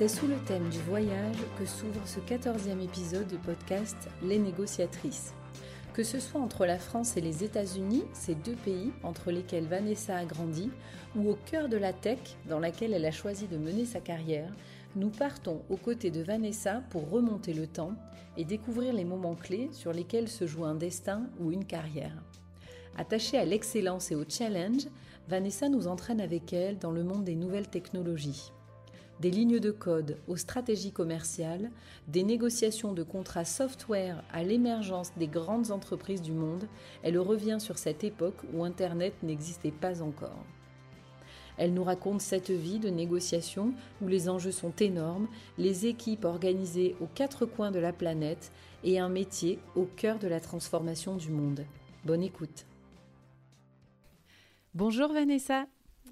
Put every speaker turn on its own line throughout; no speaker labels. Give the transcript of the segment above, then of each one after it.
C'est sous le thème du voyage que s'ouvre ce quatorzième épisode du podcast Les négociatrices. Que ce soit entre la France et les États-Unis, ces deux pays entre lesquels Vanessa a grandi, ou au cœur de la tech dans laquelle elle a choisi de mener sa carrière, nous partons aux côtés de Vanessa pour remonter le temps et découvrir les moments clés sur lesquels se joue un destin ou une carrière. Attachée à l'excellence et au challenge, Vanessa nous entraîne avec elle dans le monde des nouvelles technologies. Des lignes de code aux stratégies commerciales, des négociations de contrats software à l'émergence des grandes entreprises du monde, elle revient sur cette époque où Internet n'existait pas encore. Elle nous raconte cette vie de négociation où les enjeux sont énormes, les équipes organisées aux quatre coins de la planète et un métier au cœur de la transformation du monde. Bonne écoute. Bonjour Vanessa.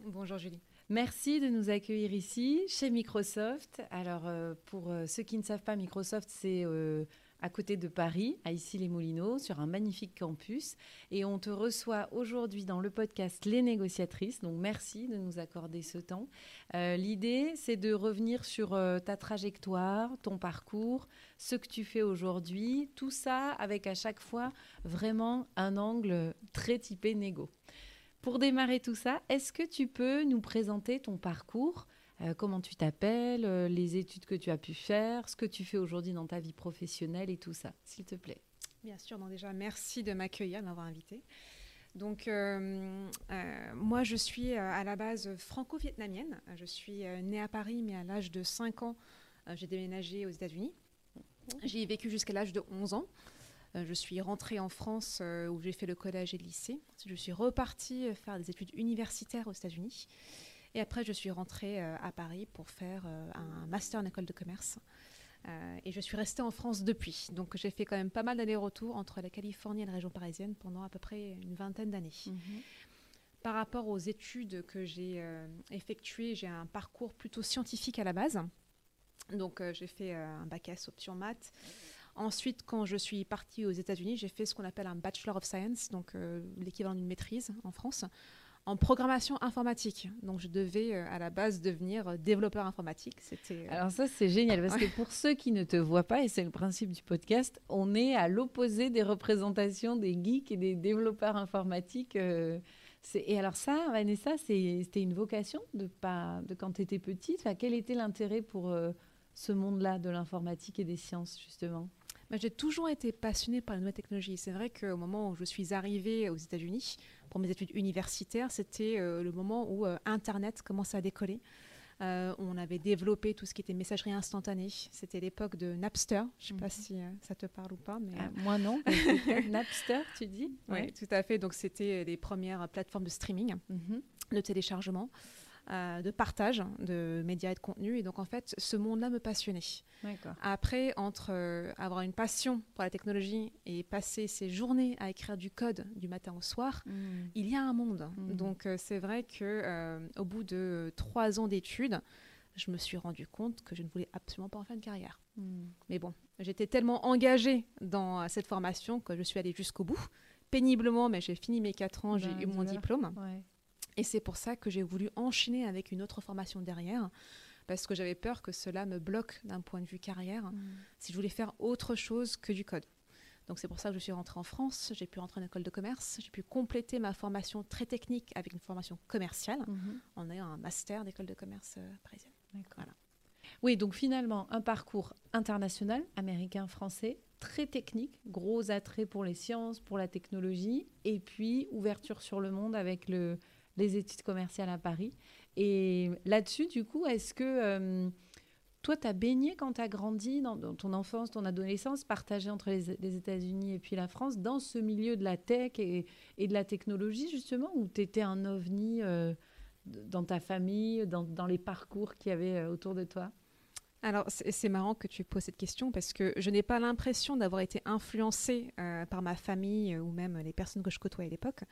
Bonjour Julie.
Merci de nous accueillir ici chez Microsoft. Alors, euh, pour euh, ceux qui ne savent pas, Microsoft, c'est euh, à côté de Paris, à Issy-les-Moulineaux, sur un magnifique campus. Et on te reçoit aujourd'hui dans le podcast Les négociatrices. Donc, merci de nous accorder ce temps. L'idée, c'est de revenir sur ta trajectoire, ton parcours, ce que tu fais aujourd'hui, tout ça avec à chaque fois vraiment un angle très typé négo. Pour démarrer tout ça, est-ce que tu peux nous présenter ton parcours euh, Comment tu t'appelles euh, Les études que tu as pu faire Ce que tu fais aujourd'hui dans ta vie professionnelle et tout ça, s'il te plaît?
Bien sûr, déjà, merci de m'accueillir, de m'avoir invité. Donc, euh, moi, je suis à la base franco-vietnamienne. Je suis née à Paris, mais à l'âge de 5 ans, j'ai déménagé aux États-Unis. J'y ai vécu jusqu'à l'âge de 11 ans. Euh, je suis rentrée en France euh, où j'ai fait le collège et le lycée. Je suis repartie euh, faire des études universitaires aux États-Unis. Et après, je suis rentrée à Paris pour faire un master en école de commerce. et je suis restée en France depuis. Donc j'ai fait quand même pas mal d'allers-retours entre la Californie et la région parisienne pendant à peu près une vingtaine d'années. Mhm. Par rapport aux études que j'ai effectuées, j'ai un parcours plutôt scientifique à la base. Donc j'ai fait un bac S option maths. Ensuite, quand je suis partie aux États-Unis, j'ai fait ce qu'on appelle un Bachelor of Science, donc euh, l'équivalent d'une maîtrise en France, en programmation informatique. Donc, je devais euh, à la base devenir euh, développeur informatique.
C'était. Alors ça, c'est génial parce que pour ceux qui ne te voient pas, et c'est le principe du podcast, on est à l'opposé des représentations des geeks et des développeurs informatiques. Et alors ça, Vanessa, c'était une vocation de, pas, de quand tu étais petite? Enfin, quel était l'intérêt pour ce monde-là de l'informatique et des sciences, justement?
J'ai toujours été passionnée par les nouvelles technologies. C'est vrai qu'au moment où je suis arrivée aux États-Unis pour mes études universitaires, c'était euh, le moment où euh, Internet commençait à décoller. Euh, on avait développé tout ce qui était messagerie instantanée. C'était l'époque de Napster. Je ne sais pas mhm. si ça te parle ou pas. Mais,
ah, moi non. Napster, tu dis?
Oui, tout à fait. Donc c'était les premières plateformes de streaming, mhm. de téléchargement. Euh, de partage de médias et de contenu. Et donc, en fait, ce monde-là me passionnait. Après, entre euh, avoir une passion pour la technologie et passer ses journées à écrire du code du matin au soir, hmm. il y a un monde. Hmm. Donc, euh, c'est vrai que au bout de trois ans d'études, je me suis rendu compte que je ne voulais absolument pas en faire une carrière. Hmm. Mais bon, j'étais tellement engagée dans cette formation que je suis allée jusqu'au bout. Péniblement, mais j'ai fini mes quatre ans, j'ai ben, eu mon diplôme. Et c'est pour ça que j'ai voulu enchaîner avec une autre formation derrière, parce que j'avais peur que cela me bloque d'un point de vue carrière, mm. si je voulais faire autre chose que du code. Donc c'est pour ça que je suis rentrée en France, j'ai pu rentrer en école de commerce, j'ai pu compléter ma formation très technique avec une formation commerciale mm-hmm. en ayant un master d'école de commerce euh, parisienne.
Voilà. Oui, donc finalement, un parcours international, américain, français, très technique, gros attrait pour les sciences, pour la technologie, et puis ouverture sur le monde avec le, les études commerciales à Paris. Et là-dessus, du coup, est-ce que euh, toi, tu as baigné quand tu as grandi dans, ton enfance, ton adolescence, partagé entre les, États-Unis et puis la France, dans ce milieu de la tech et, de la technologie, justement, où tu étais un ovni euh, dans ta famille, dans, les parcours qu'il y avait euh, autour de toi?
Alors, c'est marrant que tu poses cette question parce que je n'ai pas l'impression d'avoir été influencée par ma famille ou même les personnes que je côtoyais à l'époque.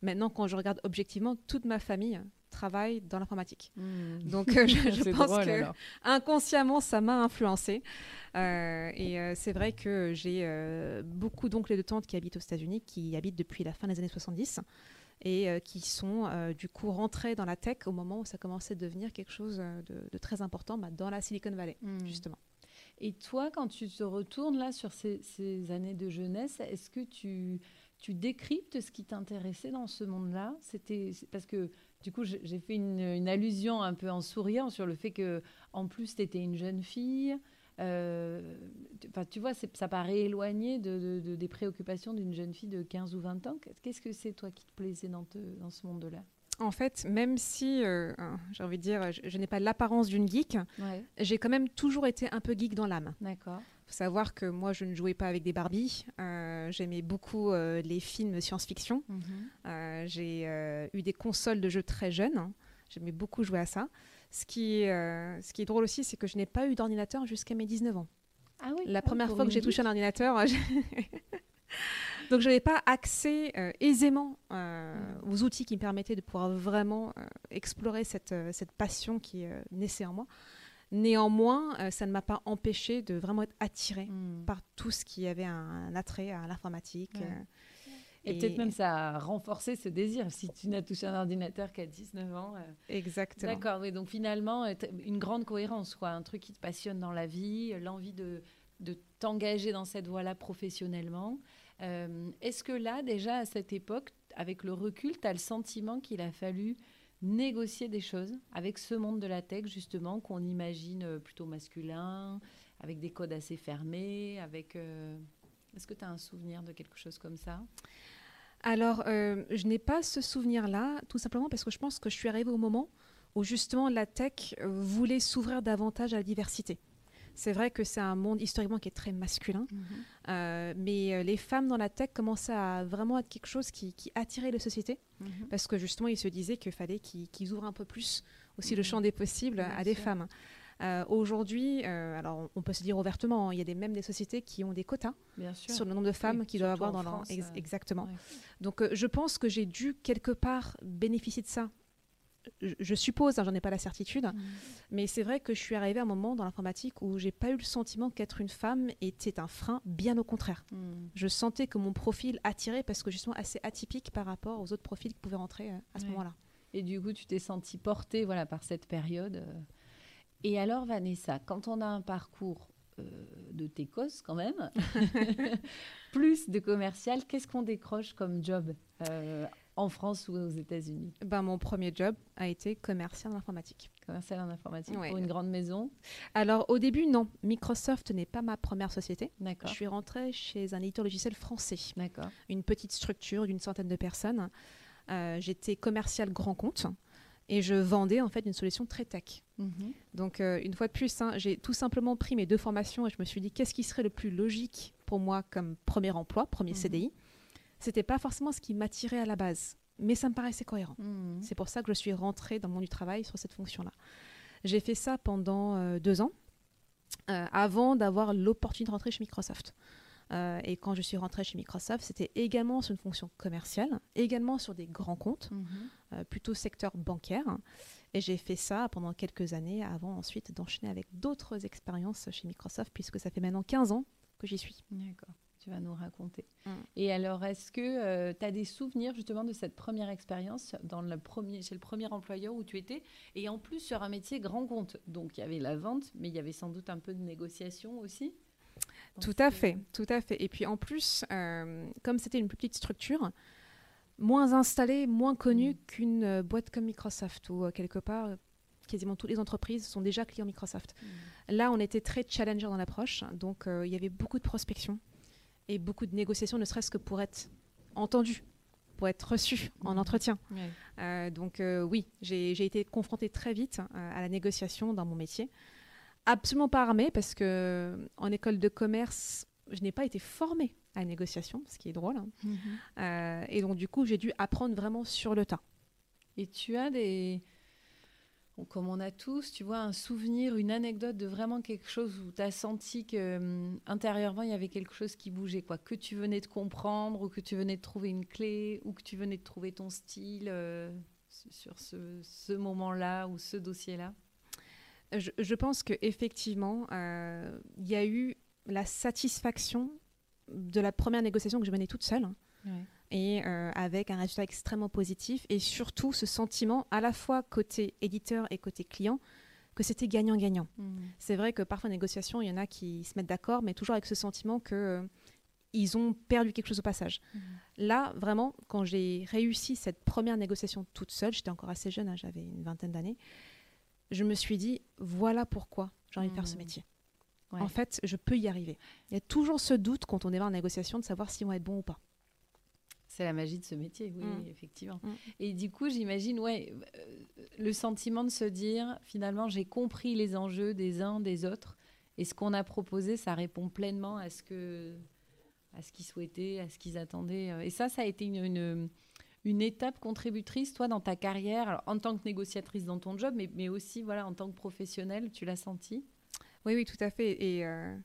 Maintenant, quand je regarde objectivement, toute ma famille travaille dans l'informatique. Hmm. Donc, euh, je, pense que inconsciemment, ça m'a influencé. Euh, et euh, c'est vrai que j'ai beaucoup d'oncles et de tantes qui habitent aux États-Unis, qui habitent depuis la fin des années 70 et euh, qui sont euh, du coup rentrés dans la tech au moment où ça commençait à devenir quelque chose euh, de, très important bah, dans la Silicon Valley, hmm. justement.
Et toi, quand tu te retournes là sur ces, années de jeunesse, est-ce que tu, tu décryptes ce qui t'intéressait dans ce monde-là? C'était parce que du coup, j'ai fait une, une, allusion un peu en souriant sur le fait que, en plus, tu étais une jeune fille, euh, tu vois, ça paraît éloigné de, des préoccupations d'une jeune fille de 15 ou 20 ans. Qu'est-ce que c'est, toi, qui te plaisait dans, dans ce monde-là?
En fait, même si, euh, hein, j'ai envie de dire, je, n'ai pas l'apparence d'une geek, j'ai quand même toujours été un peu geek dans l'âme.
D'accord.
faut savoir que moi, je ne jouais pas avec des Barbie. Euh, j'aimais beaucoup les films science-fiction. Mhm. j'ai eu des consoles de jeux très jeunes. J'aimais beaucoup jouer à ça. Ce qui, euh, ce qui est drôle aussi, c'est que je n'ai pas eu d'ordinateur jusqu'à mes 19 ans.
Ah oui,
La première fois que j'ai touché un ordinateur, donc je n'avais pas accès euh, aisément euh, mm. aux outils qui me permettaient de pouvoir vraiment explorer cette, cette passion qui naissait en moi. Néanmoins, ça ne m'a pas empêché de vraiment être attirée mm. par tout ce qui avait un, attrait à l'informatique.
Et, peut-être même ça a renforcé ce désir si tu n'as touché un ordinateur qu'à 19 ans. Euh.
Exactement.
D'accord, oui, donc finalement, euh, une grande cohérence, quoi, un truc qui te passionne dans la vie, l'envie de, de t'engager dans cette voie-là professionnellement. Euh, est-ce que là, déjà à cette époque, avec le recul, tu as le sentiment qu'il a fallu négocier des choses avec ce monde de la tech, justement, qu'on imagine plutôt masculin, avec des codes assez fermés, avec... Est-ce que tu as un souvenir de quelque chose comme ça?
Alors, euh, je n'ai pas ce souvenir-là, tout simplement parce que je pense que je suis arrivée au moment où justement la tech euh, voulait s'ouvrir davantage à la diversité. C'est vrai que c'est un monde historiquement qui est très masculin, mhm. euh, mais les femmes dans la tech commençaient à vraiment être quelque chose qui, attirait les sociétés, mhm. parce que justement ils se disaient qu'il fallait qu'ils ouvrent un peu plus aussi le mhm. champ des possibles à des femmes. Euh, aujourd'hui, euh, alors on peut se dire ouvertement, hein, il y a des, même des sociétés qui ont des quotas sur le nombre de femmes qu'ils doivent avoir dans leur... Euh, exactement. Donc je pense que j'ai dû quelque part bénéficier de ça. Je, suppose, hein, j'en ai pas la certitude, mm. mais c'est vrai que je suis arrivée à un moment dans l'informatique où j'ai pas eu le sentiment qu'être une femme était un frein, bien au contraire. Mm. Je sentais que mon profil attirait parce que justement assez atypique par rapport aux autres profils qui pouvaient rentrer à ce moment-là.
Et du coup, tu t'es sentie portée voilà, par cette période et alors, Vanessa, quand on a un parcours euh, de técos quand même, plus de commercial, qu'est-ce qu'on décroche comme job euh, en France ou aux États-Unis?
Ben, Mon premier job a été commercial en informatique.
Commercial en informatique pour une grande maison?
Alors au début, non. Microsoft n'est pas ma première société. D'accord. Je suis rentrée chez un éditeur logiciel français.
D'accord.
Une petite structure d'une centaine de personnes. Euh, j'étais commercial grand compte et je vendais en fait une solution très tech. Mhm. Donc euh, une fois de plus, hein, j'ai tout simplement pris mes deux formations et je me suis dit qu'est-ce qui serait le plus logique pour moi comme premier emploi, premier mhm. CDI. C'était pas forcément ce qui m'attirait à la base, mais ça me paraissait cohérent. Mhm. C'est pour ça que je suis rentrée dans le monde du travail sur cette fonction-là. J'ai fait ça pendant euh, deux ans euh, avant d'avoir l'opportunité de rentrer chez Microsoft. Euh, et quand je suis rentrée chez Microsoft, c'était également sur une fonction commerciale, également sur des grands comptes, mhm. euh, plutôt secteur bancaire. Et j'ai fait ça pendant quelques années avant ensuite d'enchaîner avec d'autres expériences chez Microsoft, puisque ça fait maintenant 15 ans que j'y suis.
D'accord, tu vas nous raconter. Mm. Et alors, est-ce que euh, tu as des souvenirs justement de cette première expérience dans le premier, chez le premier employeur où tu étais, et en plus sur un métier grand compte Donc il y avait la vente, mais il y avait sans doute un peu de négociation aussi?
Tout à fait, tout à fait. Et puis en plus, euh, comme c'était une petite structure, moins installée, moins connue mm. qu'une euh, boîte comme Microsoft, où euh, quelque part, quasiment toutes les entreprises sont déjà clients Microsoft. Mm. Là, on était très challenger dans l'approche, donc il y avait beaucoup de prospection et beaucoup de négociations, ne serait-ce que pour être entendu, pour être reçu en mm. entretien. donc oui, j'ai été confrontée très vite à la négociation dans mon métier absolument pas armée parce que en école de commerce, je n'ai pas été formée à la négociation, ce qui est drôle. Hein. Mhm. Euh, et donc, du coup, j'ai dû apprendre vraiment sur le tas.
Et tu as des. comme on a tous, tu vois, un souvenir, une anecdote de vraiment quelque chose où tu as senti que hum, intérieurement, il y avait quelque chose qui bougeait, quoi. Que tu venais de comprendre, ou que tu venais de trouver une clé, ou que tu venais de trouver ton style euh, sur ce, ce moment-là ou ce dossier-là?
Je, pense qu'effectivement, euh, il y a eu la satisfaction de la première négociation que je menais toute seule. et avec un résultat extrêmement positif et surtout ce sentiment à la fois côté éditeur et côté client que c'était gagnant-gagnant. Mmh. C'est vrai que parfois en négociation, il y en a qui se mettent d'accord, mais toujours avec ce sentiment que ils ont perdu quelque chose au passage. Mmh. Là, vraiment, quand j'ai réussi cette première négociation toute seule, j'étais encore assez jeune, hein, j'avais une vingtaine d'années, je me suis dit, voilà pourquoi j'ai envie de faire ce mmh. métier. En fait, je peux y arriver. Il y a toujours ce doute quand on est en négociation de savoir si on va être bon ou pas.
C'est la magie de ce métier, oui, mmh. effectivement. Et du coup, j'imagine, ouais, euh, le sentiment de se dire, finalement, j'ai compris les enjeux des uns, des autres, et ce qu'on a proposé, ça répond pleinement à ce que à ce qu'ils souhaitaient, à ce qu'ils attendaient. Euh, et ça, ça a été une, une, étape contributrice, toi, dans ta carrière, en tant que négociatrice dans ton job, mais, mais aussi voilà, en tant que professionnelle, tu l'as senti
Oui, oui, tout à fait. Et euh,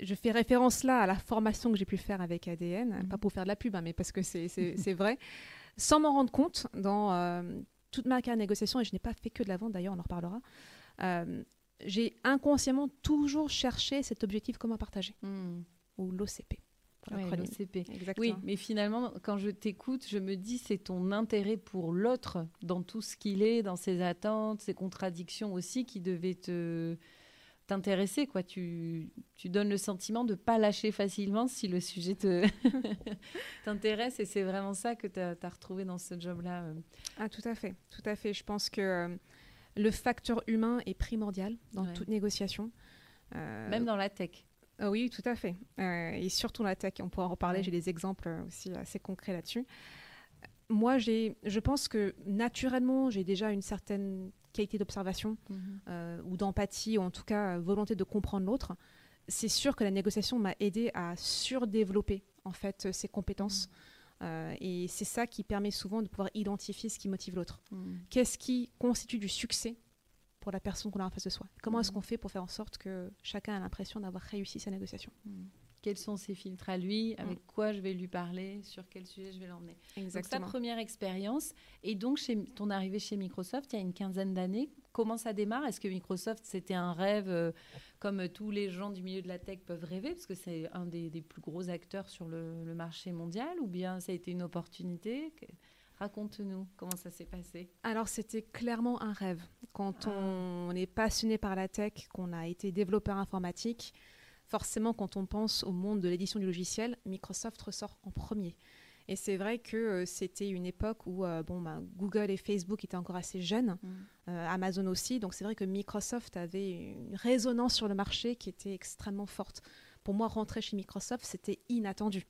je fais référence là à la formation que j'ai pu faire avec ADN, mhm. pas pour faire de la pub, hein, mais parce que c'est vrai, sans m'en rendre compte dans euh, toute ma carrière de négociation, et je n'ai pas fait que de la vente d'ailleurs, on en reparlera. j'ai inconsciemment toujours cherché cet objectif commun partagé. Hmm ou l'OCP.
l'OCP. Oui, mais finalement, quand je t'écoute, je me dis c'est ton intérêt pour l'autre dans tout ce qu'il est, dans ses attentes, ses contradictions aussi qui devaient te t'intéresser quoi. Tu, tu donnes le sentiment de pas lâcher facilement si le sujet te t'intéresse et c'est vraiment ça que tu as, retrouvé dans ce job là euh.
ah tout à fait tout à fait. Je pense que euh, le facteur humain est primordial dans toute négociation.
Euh, même dans la tech
ah oui, tout à fait. Euh, et surtout la tech, on pourra en reparler, j'ai des exemples aussi assez concrets là-dessus. Moi, je pense que naturellement, j'ai déjà une certaine qualité d'observation mhm. euh, ou d'empathie, ou en tout cas volonté de comprendre l'autre. C'est sûr que la négociation m'a aidé à surdévelopper en fait ces compétences. Mhm. Euh, et c'est ça qui permet souvent de pouvoir identifier ce qui motive l'autre. Mhm. Qu'est-ce qui constitue du succès pour la personne qu'on a en face de soi. Comment est-ce mm. qu'on fait pour faire en sorte que chacun a l'impression d'avoir réussi sa négociation?
Mm. Quels sont ses filtres à lui? Avec mm. quoi je vais lui parler? Sur quel sujet je vais l'emmener? Exactement. Donc, sa première expérience. Et donc, chez, ton arrivée chez Microsoft, il y a une quinzaine d'années, comment ça démarre? Est-ce que Microsoft, c'était un rêve euh, comme tous les gens du milieu de la tech peuvent rêver? Parce que c'est un des, plus gros acteurs sur le, le, marché mondial? Ou bien ça a été une opportunité? Raconte-nous comment ça s'est passé.
Alors c'était clairement un rêve. Quand ah. on est passionné par la tech, qu'on a été développeur informatique, forcément quand on pense au monde de l'édition du logiciel, Microsoft ressort en premier. Et c'est vrai que euh, c'était une époque où euh, bon, bah, Google et Facebook étaient encore assez jeunes, mm. euh, Amazon aussi. Donc c'est vrai que Microsoft avait une résonance sur le marché qui était extrêmement forte. Pour moi, rentrer chez Microsoft, c'était inattendu.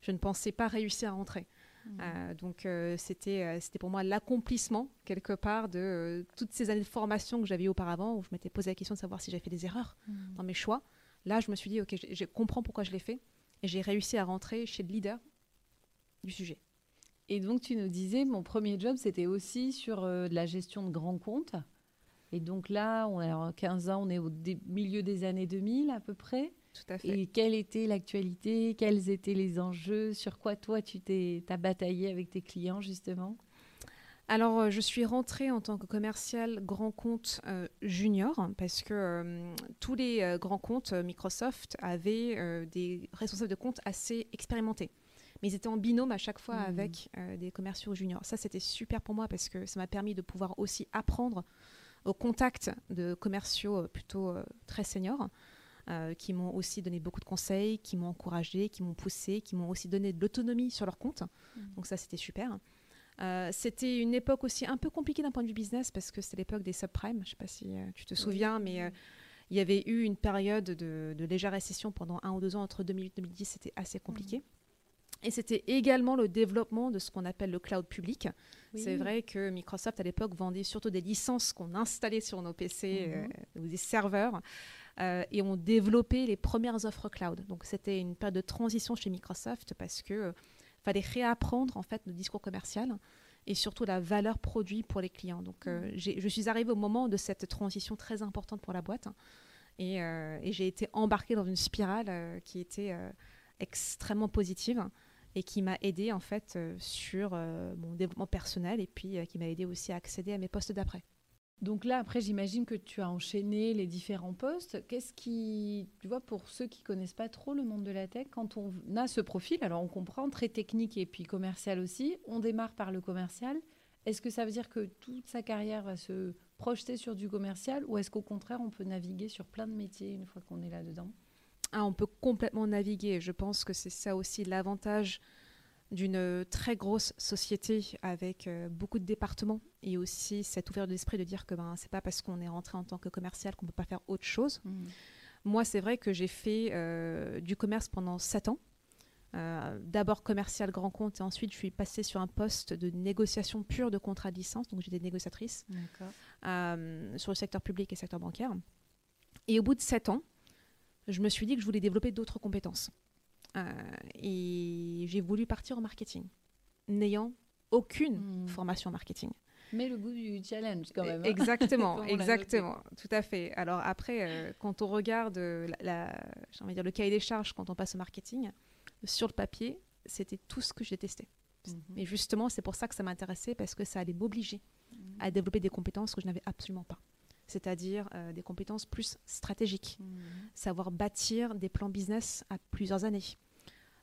Je ne pensais pas réussir à rentrer. Mmh. Euh, donc euh, c'était euh, c'était pour moi l'accomplissement quelque part de toutes ces années de formation que j'avais auparavant où je m'étais posé la question de savoir si j'avais fait des erreurs mmh. dans mes choix. Là, je me suis dit ok, je, comprends pourquoi je l'ai fait et j'ai réussi à rentrer chez le leader du sujet.
Et donc tu nous disais mon premier job c'était aussi sur de la gestion de grands comptes. Et donc là, on a 15 ans, on est au milieu des années 2000 à peu près.
Tout à fait.
Et quelle était l'actualité? Quels étaient les enjeux? Sur quoi toi tu t'es as bataillé avec tes clients justement?
Alors, euh, je suis rentrée en tant que commercial grand compte euh, junior parce que euh, tous les grands comptes Microsoft avaient des responsables de compte assez expérimentés. Mais ils étaient en binôme à chaque fois mmh. avec des commerciaux juniors. Ça, c'était super pour moi parce que ça m'a permis de pouvoir aussi apprendre au contact de commerciaux plutôt très seniors. Euh, qui m'ont aussi donné beaucoup de conseils, qui m'ont encouragé, qui m'ont poussé, qui m'ont aussi donné de l'autonomie sur leur compte. Mmh. Donc ça, c'était super. Euh, c'était une époque aussi un peu compliquée d'un point de vue business parce que c'était l'époque des subprimes. Je ne sais pas si euh, tu te souviens, mais il y avait eu une période de, légère récession pendant un ou deux ans entre 2008 et 2010. C'était assez compliqué. Mmh. Et c'était également le développement de ce qu'on appelle le cloud public. C'est vrai que Microsoft, à l'époque, vendait surtout des licences qu'on installait sur nos PC mmh. ou des serveurs. Euh, et ont développé les premières offres cloud. Donc c'était une période de transition chez Microsoft parce que euh, fallait réapprendre en fait le discours commercial et surtout la valeur produit pour les clients. Donc euh, mm. je suis arrivée au moment de cette transition très importante pour la boîte et, et j'ai été embarquée dans une spirale qui était extrêmement positive et qui m'a aidée en fait sur mon développement personnel et puis qui m'a aidée aussi à accéder à mes postes d'après.
Donc là, après, j'imagine que tu as enchaîné les différents postes. Qu'est-ce qui, tu vois, pour ceux qui connaissent pas trop le monde de la tech, quand on a ce profil, alors on comprend très technique et puis commercial aussi, on démarre par le commercial. Est-ce que ça veut dire que toute sa carrière va se projeter sur du commercial ou est-ce qu'au contraire, on peut naviguer sur plein de métiers une fois qu'on est là-dedans?
Ah, On peut complètement naviguer. Je pense que c'est ça aussi l'avantage d'une très grosse société avec euh, beaucoup de départements et aussi cette ouverture d'esprit de dire que ben, c'est pas parce qu'on est rentré en tant que commercial qu'on peut pas faire autre chose. Mmh. Moi, c'est vrai que j'ai fait euh, du commerce pendant 7 ans. Euh, d'abord commercial grand compte et ensuite je suis passée sur un poste de négociation pure de contrat de licence, donc j'étais négociatrice sur le secteur public et secteur bancaire. Et au bout de 7 ans, je me suis dit que je voulais développer d'autres compétences. Euh, et j'ai voulu partir en marketing, n'ayant aucune hmm. formation en marketing.
Mais le goût du challenge quand même.
Hein. Exactement, exactement, tout à fait. Alors après, euh, quand on regarde la, dire, le cahier des charges quand on passe au marketing, sur le papier, c'était tout ce que j'ai testé. Mhm. Mais justement, c'est pour ça que ça m'intéressait parce que ça allait m'obliger mhm. à développer des compétences que je n'avais absolument pas c'est-à-dire euh, des compétences plus stratégiques, mhm. savoir bâtir des plans business à plusieurs années,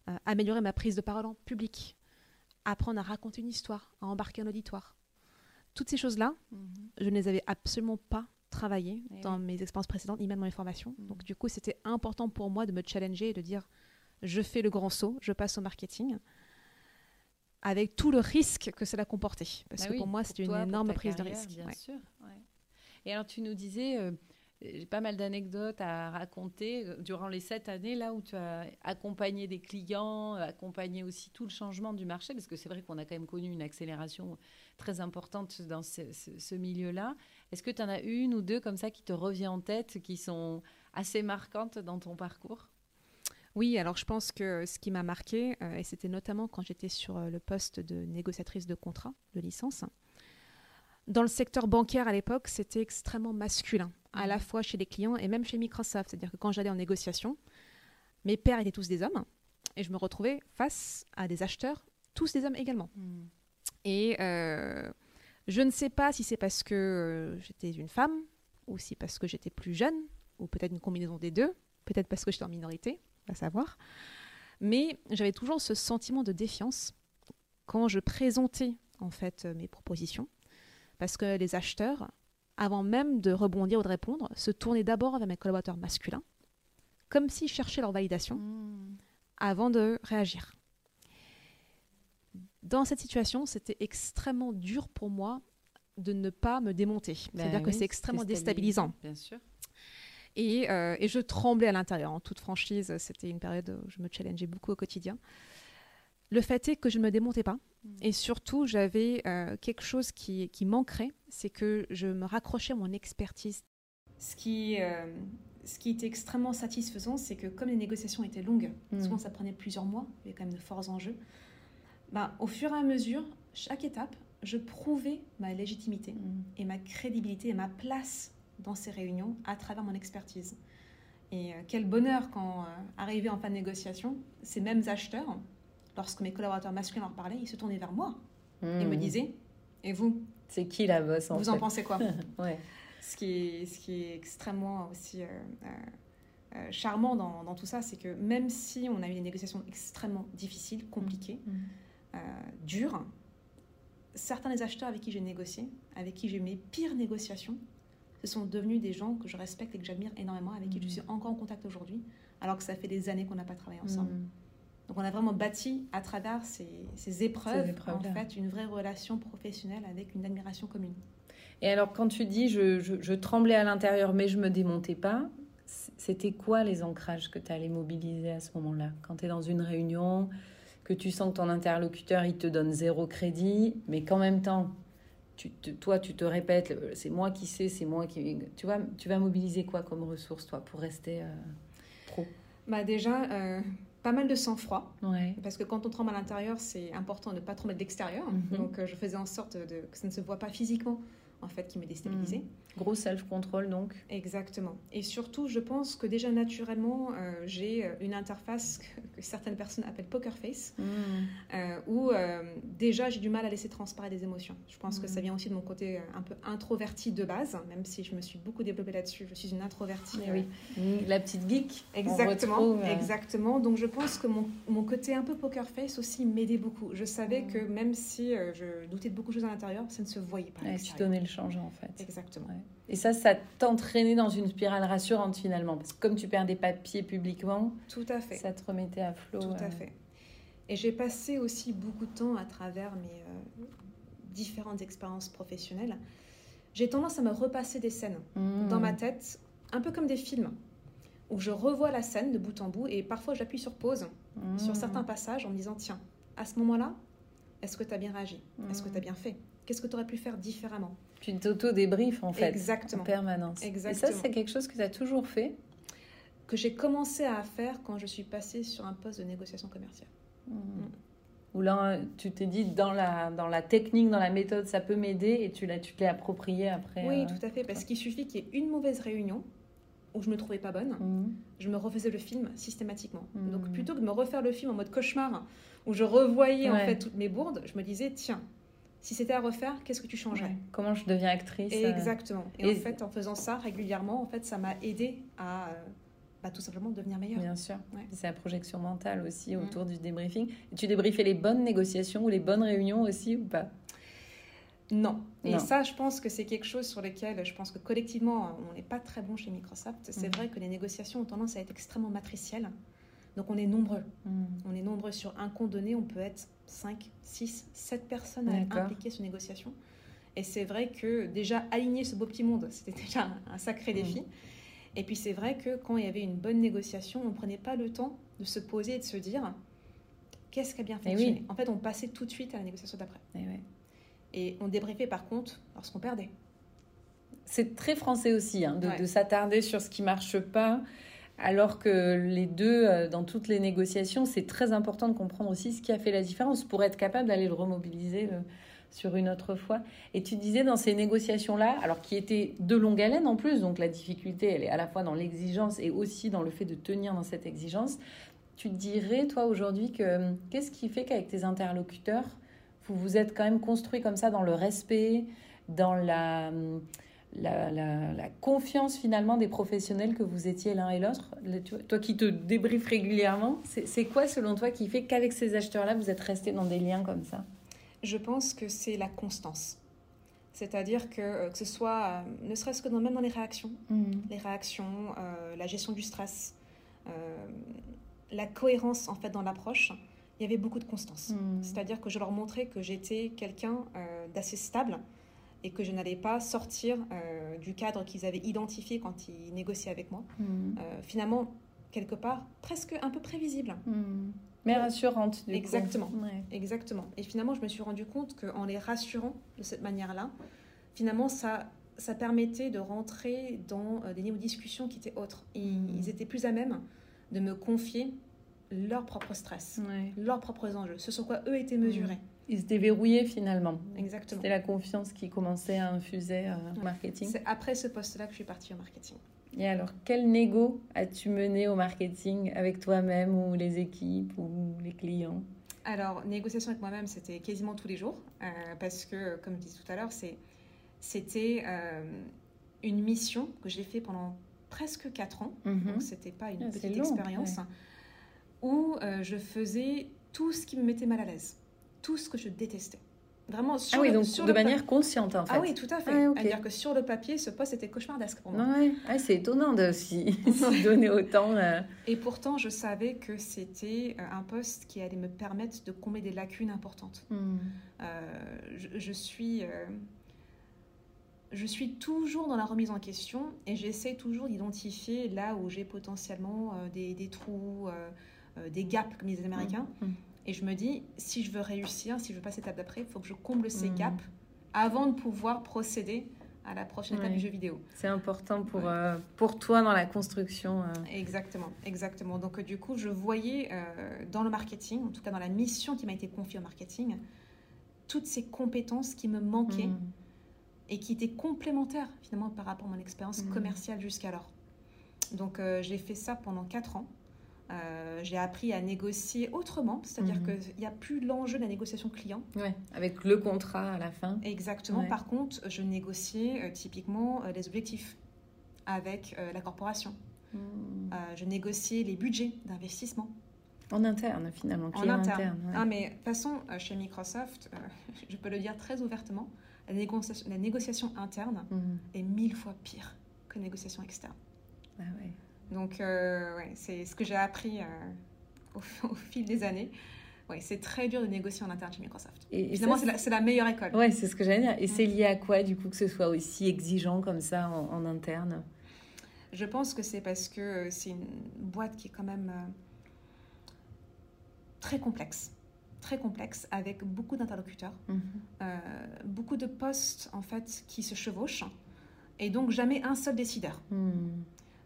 euh, améliorer ma prise de parole en public, apprendre à raconter une histoire, à embarquer un auditoire. Toutes ces choses-là, mhm. je ne les avais absolument pas travaillées eh dans mes expériences précédentes, ni même dans mes formations. Mhm. Donc du coup, c'était important pour moi de me challenger et de dire, je fais le grand saut, je passe au marketing avec tout le risque que cela comportait. Parce bah que pour moi, c'était une énorme prise de risque.
Bien sûr. Et alors, tu nous disais, euh, j'ai pas mal d'anecdotes à raconter euh, durant les sept années là où tu as accompagné des clients, euh, accompagné aussi tout le changement du marché, parce que c'est vrai qu'on a quand même connu une accélération très importante dans ce, milieu-là. Est-ce que tu en as une ou deux comme ça qui te revient en tête, qui sont assez marquantes dans ton parcours?
Oui, alors je pense que ce qui m'a marqué, et c'était notamment quand j'étais sur le poste de négociatrice de contrat de licence, dans le secteur bancaire à l'époque, c'était extrêmement masculin, à la fois chez les clients et même chez Microsoft. C'est-à-dire que quand j'allais en négociation, mes pères étaient tous des hommes et je me retrouvais face à des acheteurs, tous des hommes également. Mhm. Et euh, je ne sais pas si c'est parce que euh, j'étais une femme ou si parce que j'étais plus jeune ou peut-être une combinaison des deux, peut-être parce que j'étais en minorité, à savoir. Mais j'avais toujours ce sentiment de défiance quand je présentais en fait mes propositions parce que les acheteurs, avant même de rebondir ou de répondre, se tournaient d'abord vers mes collaborateurs masculins, comme s'ils cherchaient leur validation hmm. avant de réagir. Dans cette situation, c'était extrêmement dur pour moi de ne pas me démonter. Ben C'est-à-dire que c'est extrêmement déstabilisant.
Bien sûr.
Et, euh, et, je tremblais à l'intérieur. En toute franchise, c'était une période où je me challengeais beaucoup au quotidien. Le fait est que je ne me démontais pas. Mm. Et surtout, j'avais euh, quelque chose qui, qui manquerait, c'est que je me raccrochais à mon expertise. Ce qui, euh, ce qui était extrêmement satisfaisant, c'est que comme les négociations étaient longues, mm. souvent ça prenait plusieurs mois, il y avait quand même de forts enjeux, bah, au fur et à mesure, chaque étape, je prouvais ma légitimité mm. et ma crédibilité et ma place dans ces réunions à travers mon expertise. Et euh, quel bonheur quand, arrivé en fin de négociation, ces mêmes acheteurs lorsque mes collaborateurs masculins leur parlaient, ils se tournaient vers moi et me hmm. disaient Et vous
C'est qui la bosse
Vous en pensez quoi? Ouais. ce, qui est, ce qui est extrêmement aussi euh, euh, euh, charmant dans, dans, tout ça, c'est que même si on a eu des négociations extrêmement difficiles, compliquées, hmm. dures, certains des acheteurs avec qui j'ai négocié, avec qui j'ai eu mes pires négociations, ce sont devenus des gens que je respecte et que j'admire énormément, avec qui je hmm. suis encore en contact aujourd'hui, alors que ça fait des années qu'on n'a pas travaillé ensemble. Donc on a vraiment bâti à travers ces, épreuves, en fait, une vraie relation professionnelle avec une admiration commune.
Et alors quand tu dis je, tremblais à l'intérieur mais je me démontais pas, c'était quoi les ancrages que tu allais mobiliser à ce moment-là? Quand tu es dans une réunion, que tu sens que ton interlocuteur il te donne zéro crédit, mais qu'en même temps, tu toi tu te répètes, c'est moi qui sais, c'est moi qui... Tu vois, tu vas mobiliser quoi comme ressource toi pour rester euh, pro?
Bah déjà, euh, pas mal de sang-froid. Parce que quand on tremble à l'intérieur, c'est important de ne pas trembler de l'extérieur. Mhm. Donc, euh, je faisais en sorte de, que ça ne se voit pas physiquement en fait qui me déstabilisait.
Mmh. Gros self-control donc.
Exactement. Et surtout, je pense que déjà naturellement, euh, j'ai euh, une interface que, certaines personnes appellent poker face,
Mmh.
euh, où euh, déjà j'ai du mal à laisser transparaître des émotions. Je pense que
Mhm.
ça vient aussi de mon côté un peu introverti de base, même si je me suis beaucoup développée là-dessus. Je suis une introvertie.
Oui. Mmh, La petite geek.
Exactement,
retrouve,
exactement. Donc je pense que mon, mon côté un peu poker face aussi m'aidait beaucoup. Je savais que même si je doutais de beaucoup de choses à l'intérieur, ça ne se voyait pas.
ouais, tu donnais le changeant en fait.
Exactement.
Ouais. Et ça, ça t'entraînait dans une spirale rassurante finalement. Parce que comme tu perds des papiers publiquement,
Tout à fait.
ça te remettait à flot.
Tout à
euh.
fait. Et j'ai passé aussi beaucoup de temps à travers mes euh, différentes expériences professionnelles. J'ai tendance à me repasser des scènes
Mmh.
dans ma tête, un peu comme des films, où je revois la scène de bout en bout et parfois j'appuie sur pause
Mmh.
sur certains passages en me disant tiens, à ce moment-là, est-ce que tu as bien réagi? Est-ce que tu as
Mmh.
bien fait? Qu'est-ce que tu aurais pu faire différemment?
Tu t'auto-débriefes en fait.
Exactement.
En permanence. Et
Exactement.
ça, c'est quelque chose que tu as toujours fait.
Que j'ai commencé à faire quand je suis passée sur un poste de négociation commerciale.
Mmh. Où là, tu t'es dit dans la, dans la technique, dans la méthode, ça peut m'aider et tu l'as, tu te l'es approprié après.
Oui,
euh,
tout à fait, parce qu'il suffit qu'il y ait une mauvaise réunion où je me trouvais pas bonne,
mmh.
je me refaisais le film systématiquement.
Mhm.
Donc plutôt que de me refaire le film en mode cauchemar, où je revoyais en fait toutes mes bourdes, je me disais tiens, si c'était à refaire, qu'est-ce que tu changerais
Ouais. Comment je deviens actrice euh,
Exactement. Et,
Et-
en fait, en faisant ça régulièrement, en fait, ça m'a aidé à euh, bah, tout simplement devenir meilleure.
Bien sûr.
Ouais.
C'est la projection mentale aussi
Mhm.
autour du débriefing. Et tu débriefais les bonnes négociations ou les bonnes réunions aussi ou pas?
Non. Et
Non.
ça, je pense que c'est quelque chose sur lequel je pense que collectivement, on n'est pas très bon chez Microsoft. C'est
Mhm.
vrai que les négociations ont tendance à être extrêmement matricielles. Donc on est nombreux.
Mmh.
On est nombreux sur un compte donné. On peut être 5, 6, 7 personnes à être impliquées sur une négociation. Et c'est vrai que déjà aligner ce beau petit monde, c'était déjà un, sacré
Mhm.
défi. Et puis c'est vrai que quand il y avait une bonne négociation, on ne prenait pas le temps de se poser et de se dire qu'est-ce qui a bien
Eh oui.
fonctionné? En fait, on passait tout de suite à la négociation d'après.
Et ouais.
Et on débriefait par contre lorsqu'on perdait.
C'est très français aussi hein, de,
Ouais.
de s'attarder sur ce qui marche pas. Alors que les deux, euh, dans toutes les négociations, c'est très important de comprendre aussi ce qui a fait la différence pour être capable d'aller le remobiliser euh, sur une autre fois. Et tu disais dans ces négociations-là, alors qui étaient de longue haleine en plus, donc la difficulté, elle est à la fois dans l'exigence et aussi dans le fait de tenir dans cette exigence. Tu dirais, toi, aujourd'hui, que euh, qu'est-ce qui fait qu'avec tes interlocuteurs, vous vous êtes quand même construit comme ça dans le respect, dans la, hum, la, la- la confiance finalement des professionnels que vous étiez l'un et l'autre Toi qui te débriefes régulièrement, c'est quoi selon toi qui fait qu'avec ces acheteurs-là, vous êtes restés dans des liens comme ça?
Je pense que c'est la constance. C'est-à-dire que, euh, que ce soit, euh, ne serait-ce que dans, même dans les réactions, les réactions, euh, la gestion du stress, euh, la cohérence en fait dans l'approche, il y avait beaucoup de constance.
Mm.
C'est-à-dire que je leur montrais que j'étais quelqu'un d'assez stable et que je n'allais pas sortir euh, du cadre qu'ils avaient identifié quand ils négociaient avec moi.
Mm.
Euh, finalement, quelque part, presque un peu prévisible.
Mm. Mais rassurante, du coup.
Exactement.
Ouais.
Exactement. Et finalement, je me suis rendu compte qu'en les rassurant de cette manière-là, finalement, ça, ça permettait de rentrer dans euh, des niveaux de discussion qui étaient autres.
Mhm.
Ils étaient plus à même de me confier leur propre stress,
Ouais.
leurs propres enjeux, ce sur quoi eux étaient mesurés.
Ils se déverrouillaient finalement.
Exactement.
C'était la confiance qui commençait à infuser euh, au marketing.
C'est après ce poste-là que je suis partie au marketing.
Et alors, quel négo as-tu mené au marketing avec toi-même ou les équipes ou les clients?
Alors, négociation avec moi-même, c'était quasiment tous les jours, euh, parce que, comme je disais tout à l'heure, c'était euh, une mission que j'ai fait pendant presque 4 ans,
Mhm.
donc c'était pas une
Ah,
petite
long,
expérience, où euh, je faisais tout ce qui me mettait mal à l'aise, tout ce que je détestais. Vraiment, sur
Ah oui,
le-
donc
sur
de manière consciente en fait.
Ah oui, tout à fait.
Ah, ok.
C'est-à-dire que sur le papier, ce poste était cauchemardesque pour moi.
Ouais. Ah, c'est étonnant de s'y donner autant. euh.
Et pourtant, je savais que c'était euh, un poste qui allait me permettre de combler des lacunes importantes.
Hmm.
Euh, je, je suis, euh, je suis toujours dans la remise en question et j'essaie toujours d'identifier là où j'ai potentiellement des, des trous, des gaps, comme disent les Américains.
Mhm.
Et je me dis, si je veux réussir, si je veux passer l'étape d'après, il faut que je comble ces
Mhm.
gaps avant de pouvoir procéder à la prochaine étape
Ouais.
du jeu vidéo.
C'est important pour,
Ouais.
euh, pour toi dans la construction. euh.
Exactement, exactement. Donc euh, du coup, je voyais dans le marketing, en tout cas dans la mission qui m'a été confiée au marketing, toutes ces compétences qui me manquaient
Hmm.
et qui était complémentaire finalement par rapport à mon expérience
Mhm.
commerciale jusqu'alors. Donc j'ai fait ça pendant quatre ans. Euh, j'ai appris à négocier autrement, c'est-à-dire
Mhm.
qu'il n'y a plus l'enjeu de la négociation client.
Ouais, avec le contrat à la fin.
Exactement.
Ouais.
Par contre, je négociais euh, typiquement euh, les objectifs avec euh, la corporation.
Hmm.
Je négociais les budgets d'investissement
En interne, finalement,
en interne.
interne. ouais.
Ah, mais de toute façon, chez Microsoft, je peux le dire très ouvertement, la négociation, la négociation interne
Mhm.
est mille fois pire que la négociation externe.
Ah ouais.
Donc, euh, ouais, c'est ce que j'ai appris euh, au, au fil des années. Ouais, c'est très dur de négocier en interne chez Microsoft.
Et,
Finalement, c'est la, meilleure école.
Ouais, c'est ce que j'allais dire. Et c'est lié à quoi, du coup, que ce soit aussi exigeant comme ça en, en interne?
Je pense que c'est parce que euh, c'est une boîte qui est quand même euh, très complexe. Très complexe, avec beaucoup d'interlocuteurs,
Mhm.
euh, beaucoup de postes en fait qui se chevauchent, et donc jamais un seul décideur.
Hmm.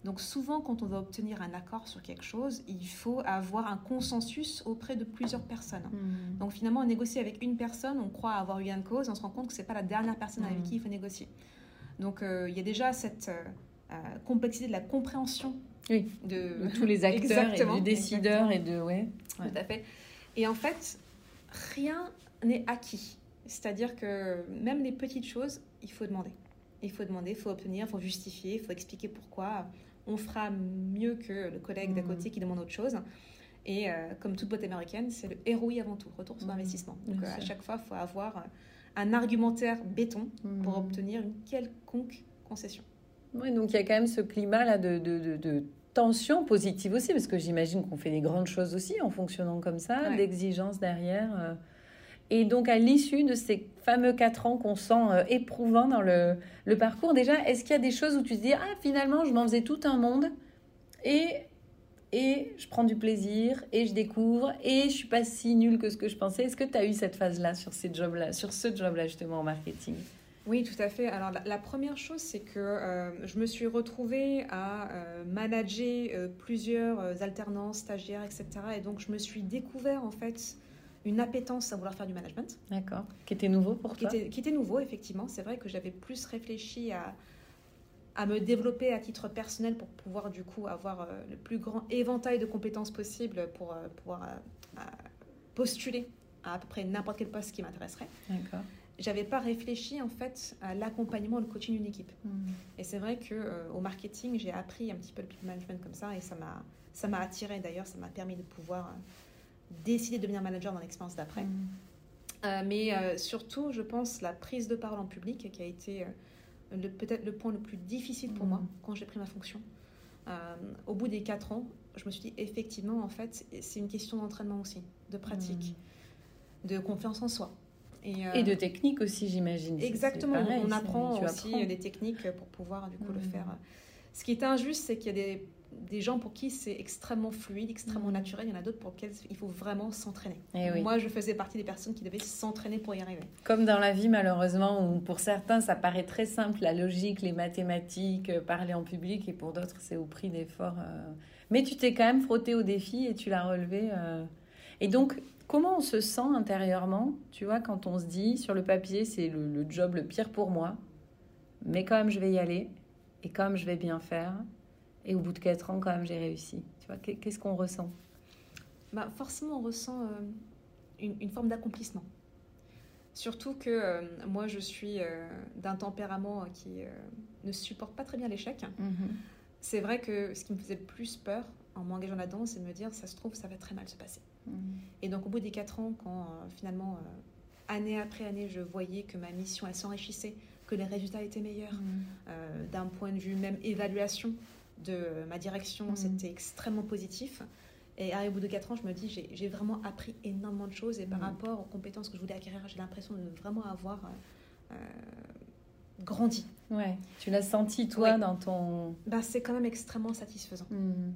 Donc souvent, quand on veut obtenir un accord sur quelque chose, il faut avoir un consensus auprès de plusieurs personnes.
Hmm.
Donc finalement, on négocie avec une personne, on croit avoir eu une cause, on se rend compte que c'est pas la dernière personne avec
Mhm.
qui il faut négocier. Donc euh, il y a déjà cette euh, euh, complexité de la compréhension
Oui.
de,
De tous les acteurs et du décideur et de... Ouais. Ouais.
Tout à fait. Et en fait, rien n'est acquis. C'est-à-dire que même les petites choses, il faut demander. Il faut demander, il faut obtenir, il faut justifier, il faut expliquer pourquoi. On fera mieux que le collègue d'à
Mhm.
côté qui demande autre chose. Et euh, comme toute boîte américaine, c'est le ROI avant tout, retour sur
Mhm.
investissement. Donc euh, à chaque fois, il faut avoir euh, un argumentaire béton pour
Hmm.
obtenir une quelconque concession.
Ouais, donc il y a quand même ce climat-là de, de, de, de tension positive aussi, parce que j'imagine qu'on fait des grandes choses aussi en fonctionnant comme ça,
Ouais.
d'exigence derrière. Et donc à l'issue de ces fameux quatre ans qu'on sent euh, éprouvants dans le, parcours, déjà, est-ce qu'il y a des choses où tu te dis, ah finalement, je m'en faisais tout un monde, et, et je prends du plaisir, et je découvre, et je suis pas si nulle que ce que je pensais. Est-ce que tu as eu cette phase-là sur, jobs-là, sur ce job-là justement en marketing?
Oui, tout à fait. Alors, la, première chose, c'est que euh, je me suis retrouvée à euh, manager euh, plusieurs alternances, stagiaires, etc. Et donc, je me suis découvert, en fait, une appétence à vouloir faire du management,
D'accord. Qui était nouveau pour
qui
toi
était, qui était nouveau, effectivement. C'est vrai que j'avais plus réfléchi à, à me développer à titre personnel pour pouvoir, du coup, avoir euh, le plus grand éventail de compétences possible pour euh, pouvoir euh, postuler à à peu près n'importe quel poste qui m'intéresserait.
D'accord.
J'avais pas réfléchi, en fait, à l'accompagnement, le coaching d'une équipe.
Hmm.
Et c'est vrai que euh, au marketing, j'ai appris un petit peu le people management comme ça et ça m'a ça m'a attiré d'ailleurs, ça m'a permis de pouvoir euh, décider de devenir manager dans l'expérience d'après.
Hmm.
Euh, mais euh, surtout, je pense la prise de parole en public qui a été euh, peut-être le point le plus difficile pour
Mhm.
moi quand j'ai pris ma fonction. Au bout des quatre ans, je me suis dit effectivement, en fait, c'est une question d'entraînement aussi, de pratique, de confiance en soi. Et,
Et de technique aussi, j'imagine.
Exactement,
pareil,
on apprend aussi
apprends.
des techniques pour pouvoir du coup le faire. Ce qui est injuste, c'est qu'il y a des, des gens pour qui c'est extrêmement fluide, extrêmement
Mhm.
naturel. Il y en a d'autres pour lesquels il faut vraiment s'entraîner.
Eh oui.
Moi, je faisais partie des personnes qui devaient s'entraîner pour y arriver.
Comme dans la vie, malheureusement, où pour certains, ça paraît très simple, la logique, les mathématiques, euh, parler en public, et pour d'autres, c'est au prix d'efforts. euh. Mais tu t'es quand même frotté au défi et tu l'as relevé. euh. Et donc, comment on se sent intérieurement, tu vois, quand on se dit, sur le papier, c'est le, le job le pire pour moi, mais quand même, je vais y aller, et quand même, je vais bien faire, et au bout de quatre ans, quand même, j'ai réussi. Tu vois, qu'est- qu'est-ce qu'on ressent?
Bah, forcément, on ressent euh, une, une forme d'accomplissement. Surtout que euh, moi, je suis euh, d'un tempérament qui ne supporte pas très bien l'échec. C'est vrai que ce qui me faisait le plus peur en m'engageant là-dedans, c'est de me dire, ça se trouve, ça va très mal se passer. Et donc, au bout des quatre ans, quand finalement, année après année, je voyais que ma mission, elle s'enrichissait, que les résultats étaient meilleurs, euh, d'un point de vue même évaluation de ma direction,
Mhm.
c'était extrêmement positif. Et arrivé au bout de quatre ans, je me dis, j'ai vraiment appris énormément de choses. Et par
Mhm.
rapport aux compétences que je voulais acquérir, j'ai l'impression de vraiment avoir euh, euh, grandi.
Ouais, tu l'as senti, toi,
Ouais.
dans ton...
Bah, c'est quand même extrêmement satisfaisant.
Hmm.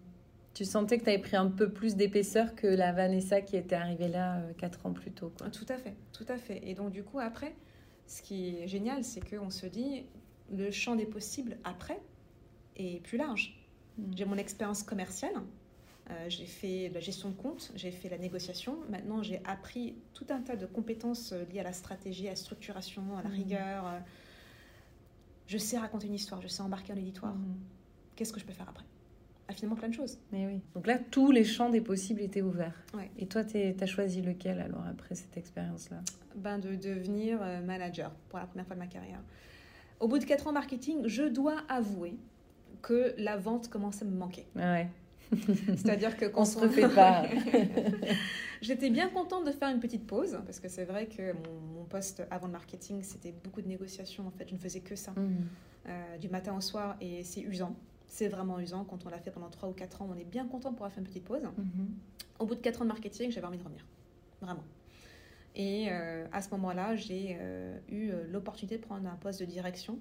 Tu sentais que tu avais pris un peu plus d'épaisseur que la Vanessa qui était arrivée là euh, quatre ans plus tôt. Quoi.
Tout à fait, tout à fait. Et donc, du coup, après, ce qui est génial, c'est qu'on se dit, le champ des possibles après est plus large. J'ai mon expérience commerciale, euh, j'ai fait la gestion de compte, j'ai fait la négociation. Maintenant, j'ai appris tout un tas de compétences euh, liées à la stratégie, à la structuration, à la
Mhm.
rigueur, euh, je sais raconter une histoire, je sais embarquer un éditoire.
Mhm.
Qu'est-ce que je peux faire après? Ah, Finalement, plein de choses.
Mais oui. Donc là, tous les champs des possibles étaient ouverts.
Ouais.
Et toi, tu as choisi lequel alors après cette expérience-là?
Ben, De devenir manager pour la première fois de ma carrière. Au bout de 4 ans marketing, je dois avouer que la vente commençait à me manquer.
Ouais.
C'est-à-dire que quand
on se refait pas.
J'étais bien contente de faire une petite pause parce que c'est vrai que mon, mon, poste avant le marketing, c'était beaucoup de négociations. En fait, je ne faisais que ça
Mhm.
euh, du matin au soir et c'est usant. C'est vraiment usant quand on l'a fait pendant 3 ou 4 ans. On est bien content pour avoir fait une petite pause.
Mhm.
Au bout de 4 ans de marketing, j'avais envie de revenir. Vraiment. Et euh, à ce moment-là, j'ai euh, eu l'opportunité de prendre un poste de direction.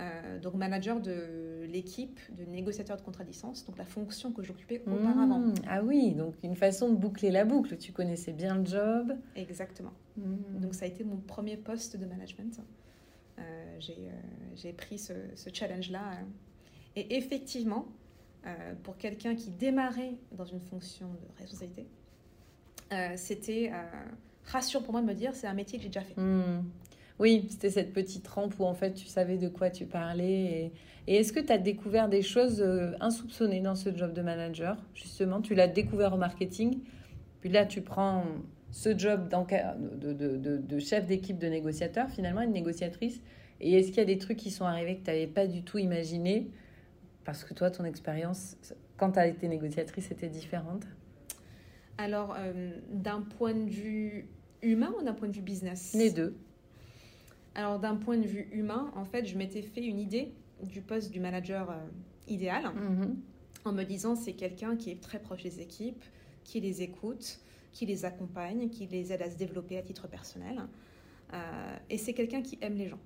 Euh, donc manager de l'équipe de négociateur de contrat de licence, donc la fonction que j'occupais auparavant.
Mhm. Ah oui, donc une façon de boucler la boucle. Tu connaissais bien le job.
Exactement.
Mhm.
Donc ça a été mon premier poste de management. Euh, j'ai, euh, j'ai pris ce, ce challenge-là. Et effectivement, pour quelqu'un qui démarrait dans une fonction de responsabilité, c'était rassurant pour moi de me dire c'est un métier que j'ai déjà fait.
Hmm. Oui, c'était cette petite rampe où en fait tu savais de quoi tu parlais. Et, et est-ce que tu as découvert des choses euh, insoupçonnées dans ce job de manager? Justement, tu l'as découvert au marketing, puis là tu prends ce job d'enca- de, de, de- de chef d'équipe de négociateur, finalement, une négociatrice. Et est-ce qu'il y a des trucs qui sont arrivés que tu n'avais pas du tout imaginé? Parce que toi, ton expérience, quand tu as été négociatrice, était différente?
Alors, euh, d'un point de vue humain ou d'un point de vue business?
Les deux.
Alors, d'un point de vue humain, en fait, je m'étais fait une idée du poste du manager euh, idéal.
Mhm.
en me disant c'est quelqu'un qui est très proche des équipes, qui les écoute, qui les accompagne, qui les aide à se développer à titre personnel. Euh, et c'est quelqu'un qui aime les gens.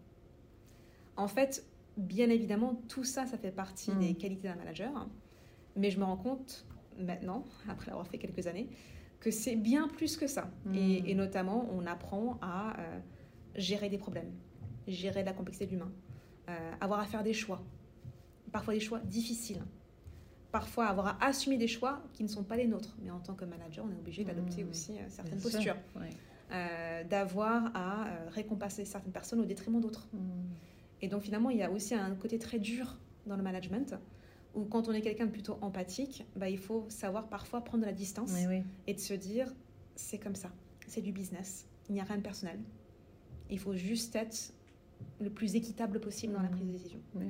En fait, bien évidemment, tout ça, ça fait partie
Mm.
des qualités d'un manager. Mais je me rends compte maintenant, après avoir fait quelques années, que c'est bien plus que ça. Et, et notamment, on apprend à euh, gérer des problèmes, gérer la complexité de l'humain, euh, avoir à faire des choix, parfois des choix difficiles parfois avoir à assumer des choix qui ne sont pas les nôtres. Mais en tant que manager, on est obligé d'adopter
Mmh.
aussi euh, certaines
Bien sûr.
postures,
Ouais.
Euh, d'avoir à récompenser certaines personnes au détriment d'autres.
Mhm.
Et donc finalement, il y a aussi un côté très dur dans le management, où quand on est quelqu'un de plutôt empathique, bah, il faut savoir parfois prendre de la distance
Oui, oui.
et de se dire, c'est comme ça, c'est du business, il n'y a rien de personnel. Il faut juste être le plus équitable possible dans la prise de décision.
Oui.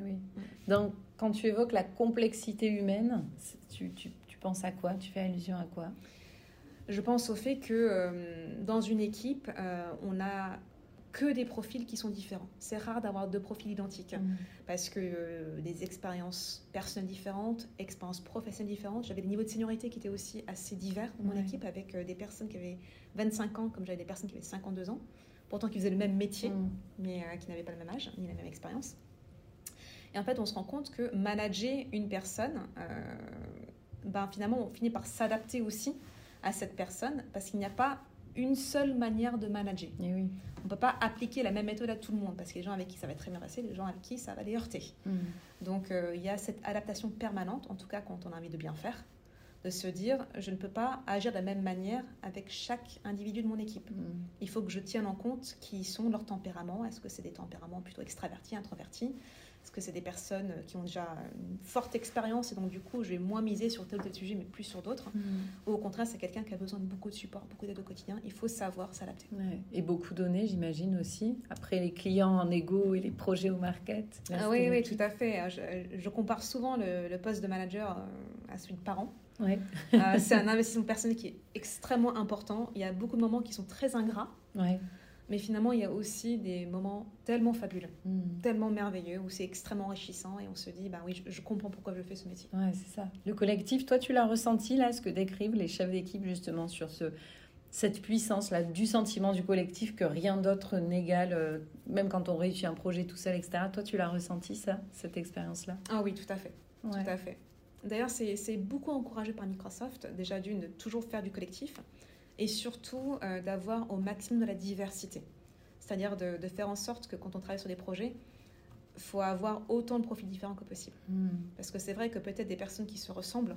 Donc, quand tu évoques la complexité humaine, tu, tu, tu penses à quoi? Tu fais allusion à quoi?
Je pense au fait que euh, dans une équipe, euh, on n'a que des profils qui sont différents. C'est rare d'avoir deux profils identiques parce que euh, des expériences personnelles différentes, expériences professionnelles différentes. J'avais des niveaux de seniorité qui étaient aussi assez divers dans mon
Ouais.
équipe avec des personnes qui avaient 25 ans comme j'avais des personnes qui avaient 52 ans, pourtant qui faisaient le même métier
Mhm.
mais euh, qui n'avaient pas le même âge ni la même expérience. Et en fait, on se rend compte que manager une personne, euh, ben, finalement, on finit par s'adapter aussi à cette personne parce qu'il n'y a pas une seule manière de manager.
Eh oui.
On ne peut pas appliquer la même méthode à tout le monde parce que les gens avec qui ça va très bien passer, les gens avec qui ça va les heurter.
Mhm.
Donc euh, il y a cette adaptation permanente, en tout cas quand on a envie de bien faire, de se dire je ne peux pas agir de la même manière avec chaque individu de mon équipe.
Mhm.
Il faut que je tienne en compte qui sont leurs tempéraments. Est-ce que c'est des tempéraments plutôt extravertis, introvertis Est-ce que c'est des personnes qui ont déjà une forte expérience et donc du coup je vais moins miser sur tel ou tel sujet mais plus sur d'autres
Mhm.
Ou au contraire c'est quelqu'un qui a besoin de beaucoup de support, beaucoup d'aide au quotidien. Il faut savoir s'adapter.
Ouais. Et beaucoup donné, j'imagine aussi. Après, les clients en égo et les projets au market. Là,
Ah oui, oui, tout à fait. Je, je compare souvent le, le poste de manager euh, à celui de parent.
Ouais.
Euh, c'est un investissement personnel qui est extrêmement important. Il y a beaucoup de moments qui sont très ingrats,
Ouais.
mais finalement, il y a aussi des moments tellement fabuleux,
Mhm.
tellement merveilleux, où c'est extrêmement enrichissant et on se dit, bah oui, je, je comprends pourquoi je fais ce métier.
Ouais, c'est ça. Le collectif, toi, tu l'as ressenti là, ce que décrivent les chefs d'équipe justement sur ce, cette puissance là du sentiment du collectif que rien d'autre n'égale, euh, même quand on réussit un projet tout seul, etc. Toi, tu l'as ressenti ça, cette expérience-là?
Ah oui, tout à fait.
Ouais.
Tout à fait. D'ailleurs, c'est beaucoup encouragé par Microsoft, déjà d'une, de toujours faire du collectif, et surtout euh, d'avoir au maximum de la diversité. C'est-à-dire de, de faire en sorte que quand on travaille sur des projets, il faut avoir autant de profils différents que possible.
Mhm.
Parce que c'est vrai que peut-être des personnes qui se ressemblent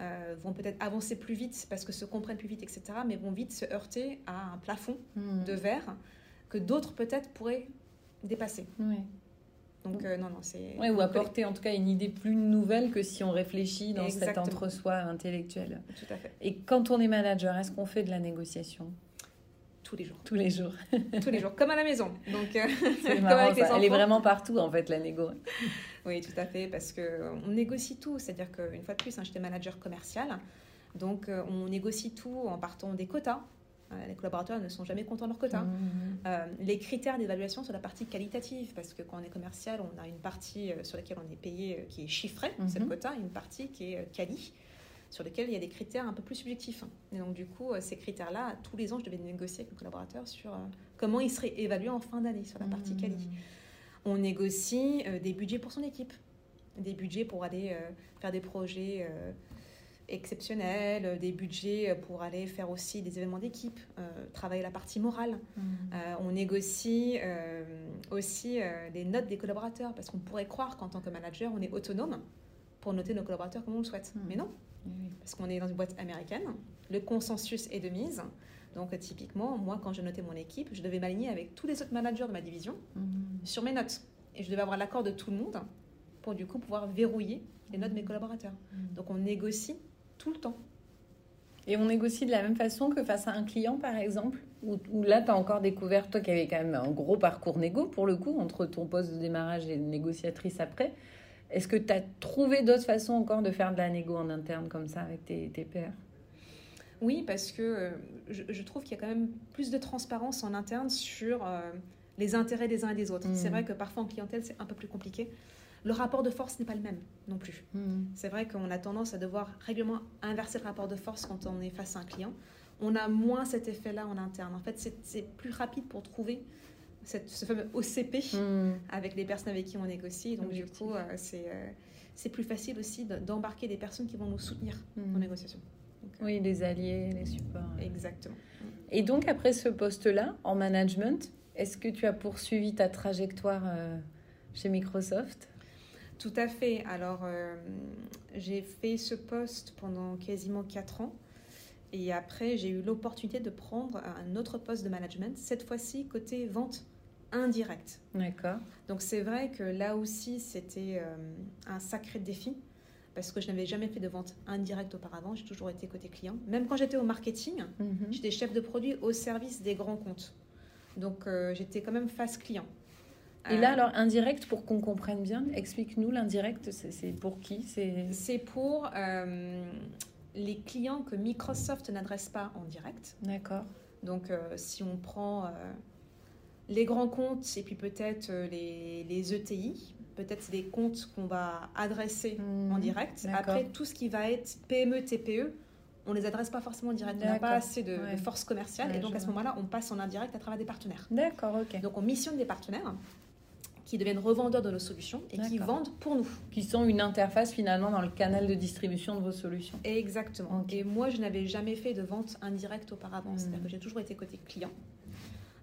euh, vont peut-être avancer plus vite parce que se comprennent plus vite, etc., mais vont vite se heurter à un plafond
Mhm.
de verre que d'autres peut-être pourraient dépasser.
Ouais.
Donc, euh, non, non, c'est.
Ouais, ou apporter en tout cas une idée plus nouvelle que si on réfléchit dans
Exactement.
cet entre-soi intellectuel.
Tout à fait.
Et quand on est manager, est-ce qu'on fait de la négociation?
Tous les jours.
tous les jours
Tous les jours. Comme à la maison. Donc, euh,
C'est
comme
marrant,
avec les
ça. Elle est vraiment partout en fait, la négo.
Oui, tout à fait, parce qu'on négocie tout. C'est-à-dire qu'une fois de plus, hein, j'étais manager commercial. Donc, euh, on négocie tout en partant des quotas. Euh, Les collaborateurs ne sont jamais contents de leurs quotas.
Mhm.
Euh, les critères d'évaluation sur la partie qualitative, parce que quand on est commercial, on a une partie euh, sur laquelle on est payé qui est chiffrée, c'est le quota, et une partie qui est quali, sur laquelle il y a des critères un peu plus subjectifs. Et donc, du coup, ces critères-là, tous les ans, je devais négocier avec le collaborateur sur comment il serait évalué en fin d'année sur la partie quali. On négocie des budgets pour son équipe, des budgets pour aller faire des projets exceptionnels, euh, des budgets pour aller faire aussi des événements d'équipe, euh, travailler la partie morale. Euh, on négocie euh, aussi euh, les notes des collaborateurs parce qu'on pourrait croire qu'en tant que manager, on est autonome pour noter nos collaborateurs comme on le souhaite.
Mhm.
Mais non,
oui.
parce qu'on est dans une boîte américaine. Le consensus est de mise. Donc, euh, typiquement, moi, quand je notais mon équipe, je devais m'aligner avec tous les autres managers de ma division
Mhm.
sur mes notes. Et je devais avoir l'accord de tout le monde pour du coup pouvoir verrouiller les notes de mes collaborateurs. Donc, on négocie tout le temps.
Et on négocie de la même façon que face à un client, par exemple Ou ou là, tu as encore découvert, toi qui avais quand même un gros parcours négo, pour le coup, entre ton poste de démarrage et de négociatrice après. Est-ce que tu as trouvé d'autres façons encore de faire de la négo en interne comme ça avec tes, tes pairs?
Oui, parce que euh, je, je trouve qu'il y a quand même plus de transparence en interne sur euh, les intérêts des uns et des autres.
Mhm.
C'est vrai que parfois en clientèle, c'est un peu plus compliqué. Le rapport de force n'est pas le même non plus. C'est vrai qu'on a tendance à devoir régulièrement inverser le rapport de force quand on est face à un client. On a moins cet effet-là en interne. En fait, c'est- plus rapide pour trouver cette- ce fameux OCP
Mhm.
avec les personnes avec qui on négocie. Donc, du coup, euh, c'est euh, c'est plus facile aussi de- d'embarquer des personnes qui vont nous soutenir en négociation. Donc, euh,
Oui, les alliés, les supports.
Exactement.
Et donc, après ce poste-là, en management, est-ce que tu as poursuivi ta trajectoire euh, chez Microsoft?
Tout à fait. Alors, euh, j'ai fait ce poste pendant quasiment 4 ans. Et après, j'ai eu l'opportunité de prendre un autre poste de management, cette fois-ci côté vente indirecte.
D'accord.
Donc, c'est vrai que là aussi, c'était euh, un sacré défi parce que je n'avais jamais fait de vente indirecte auparavant. J'ai toujours été côté client. Même quand j'étais au marketing,
Mhm.
j'étais chef de produit au service des grands comptes. Donc, euh, j'étais quand même face client.
Et
Euh,
là, alors, indirect, pour qu'on comprenne bien, explique-nous l'indirect, c'est pour qui C'est
pour euh, les clients que Microsoft n'adresse pas en direct.
D'accord.
Donc, euh, si on prend euh, les grands comptes et puis peut-être euh, les, les ETI, peut-être c'est des comptes qu'on va adresser en direct.
D'accord.
Après, tout ce qui va être PME, TPE, on les adresse pas forcément en direct. On n'a pas assez de, force commerciale.
Ouais,
et donc, à ce moment-là, on passe en indirect à travers des partenaires.
D'accord, ok.
Donc, on missionne des partenaires qui deviennent revendeurs de nos solutions et qui vendent pour nous.
Qui sont une interface finalement dans le canal de distribution de vos solutions.
Exactement. Et moi, je n'avais jamais fait de vente indirecte auparavant. C'est-à-dire que j'ai toujours été côté client.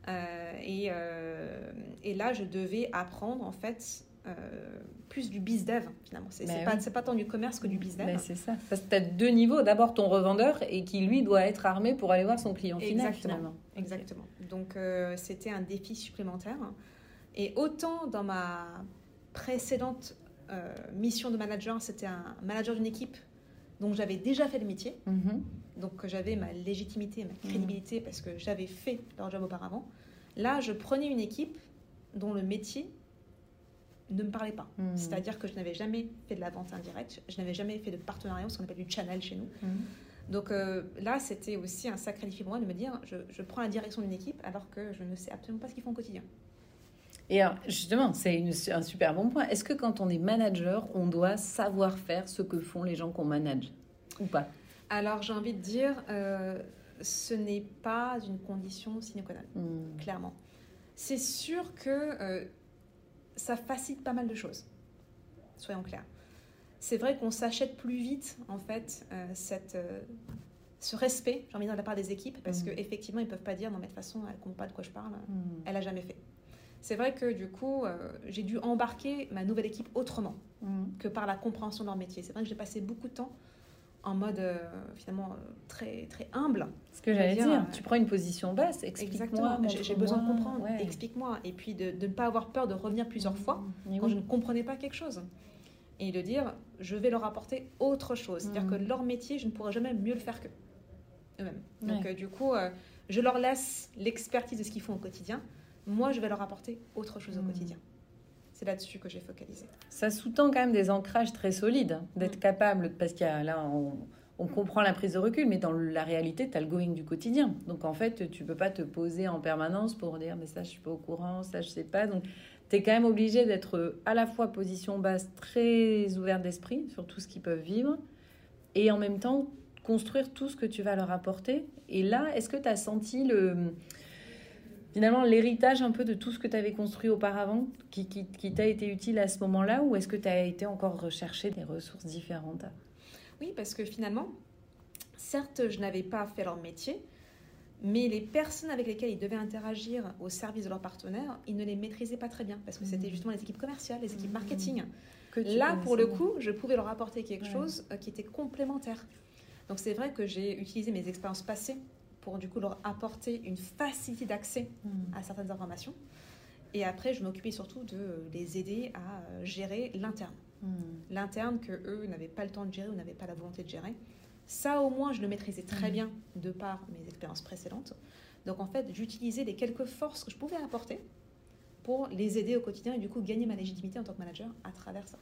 Euh, et, euh, et là, je devais apprendre en fait euh, plus du bizdev finalement. C'est
Ben
pas,
oui.
c'est pas tant du commerce que du bizdev.
Ben, c'est ça. Parce que tu as deux niveaux. D'abord ton revendeur et qui lui doit être armé pour aller voir son client final
Exactement.
finalement.
Exactement. Donc c'était un défi supplémentaire. Et autant dans ma précédente euh, mission de manager, c'était un manager d'une équipe dont j'avais déjà fait le métier.
Mhm.
Donc j'avais ma légitimité, ma crédibilité parce que j'avais fait leur job auparavant. Là, je prenais une équipe dont le métier ne me parlait pas.
Mhm.
C'est-à-dire que je n'avais jamais fait de la vente indirecte, je n'avais jamais fait de partenariat, ce qu'on appelle du channel chez nous.
Mhm.
Donc euh, là, c'était aussi un sacré défi pour moi de me dire, je, je prends la direction d'une équipe alors que je ne sais absolument pas ce qu'ils font au quotidien.
Et alors, justement, c'est un super bon point. Est-ce que quand on est manager, on doit savoir faire ce que font les gens qu'on manage Ou pas?
Alors j'ai envie de dire, euh, ce n'est pas une condition sine qua non.
Mhm.
clairement. C'est sûr que euh, ça facilite pas mal de choses, soyons clairs. C'est vrai qu'on s'achète plus vite, en fait, euh, cette, euh, ce respect, j'ai envie de dire, de la part des équipes, parce
Mhm.
qu'effectivement, ils peuvent pas dire, non, mais de toute façon, elle comprend pas de quoi je parle,
Mhm.
elle a jamais fait. C'est vrai que du coup, euh, j'ai dû embarquer ma nouvelle équipe autrement
Mhm.
que par la compréhension de leur métier. C'est vrai que j'ai passé beaucoup de temps en mode finalement très, très humble.
Ce que j'allais dire, tu prends une position basse, explique-moi.
J'ai besoin de comprendre, explique-moi. Et puis de, ne pas avoir peur de revenir plusieurs fois quand je ne comprenais pas quelque chose. Et de dire, je vais leur apporter autre chose. C'est-à-dire que leur métier, je ne pourrai jamais mieux le faire que eux-mêmes. Donc du coup, je leur laisse l'expertise de ce qu'ils font au quotidien. Moi, je vais leur apporter autre chose au quotidien c'est là-dessus que j'ai focalisé.
Ça sous-tend quand même des ancrages très solides, d'être mm. capable, parce qu'il y a là, on, comprend la prise de recul, mais dans la réalité, tu as le going du quotidien. Donc en fait, tu peux pas te poser en permanence pour dire, mais ça, je suis pas au courant, ça, je sais pas. Donc tu es quand même obligé d'être à la fois position basse, très ouverte d'esprit sur tout ce qu'ils peuvent vivre, et en même temps construire tout ce que tu vas leur apporter. Et là, est-ce que tu as senti le finalement l'héritage un peu de tout ce que tu avais construit auparavant qui, qui, qui t'a été utile à ce moment-là ou est-ce que tu as été encore rechercher des ressources différentes?
Oui, parce que finalement, certes, je n'avais pas fait leur métier, mais les personnes avec lesquelles ils devaient interagir au service de leurs partenaires, ils ne les maîtrisaient pas très bien parce que c'était mmh. justement les équipes commerciales, les équipes mmh. marketing. Là, pour le coup, je pouvais leur apporter quelque chose euh, qui était complémentaire. Donc c'est vrai que j'ai utilisé mes expériences passées pour du coup leur apporter une facilité d'accès hmm. à certaines informations. Et après, je m'occupais surtout de les aider à euh, gérer l'interne. Hmm. L'interne que eux n'avaient pas le temps de gérer ou n'avaient pas la volonté de gérer. Ça, au moins, je le maîtrisais très hmm. bien de par mes expériences précédentes. Donc, en fait, j'utilisais les quelques forces que je pouvais apporter pour les aider au quotidien et du coup gagner ma légitimité en tant que manager à travers ça.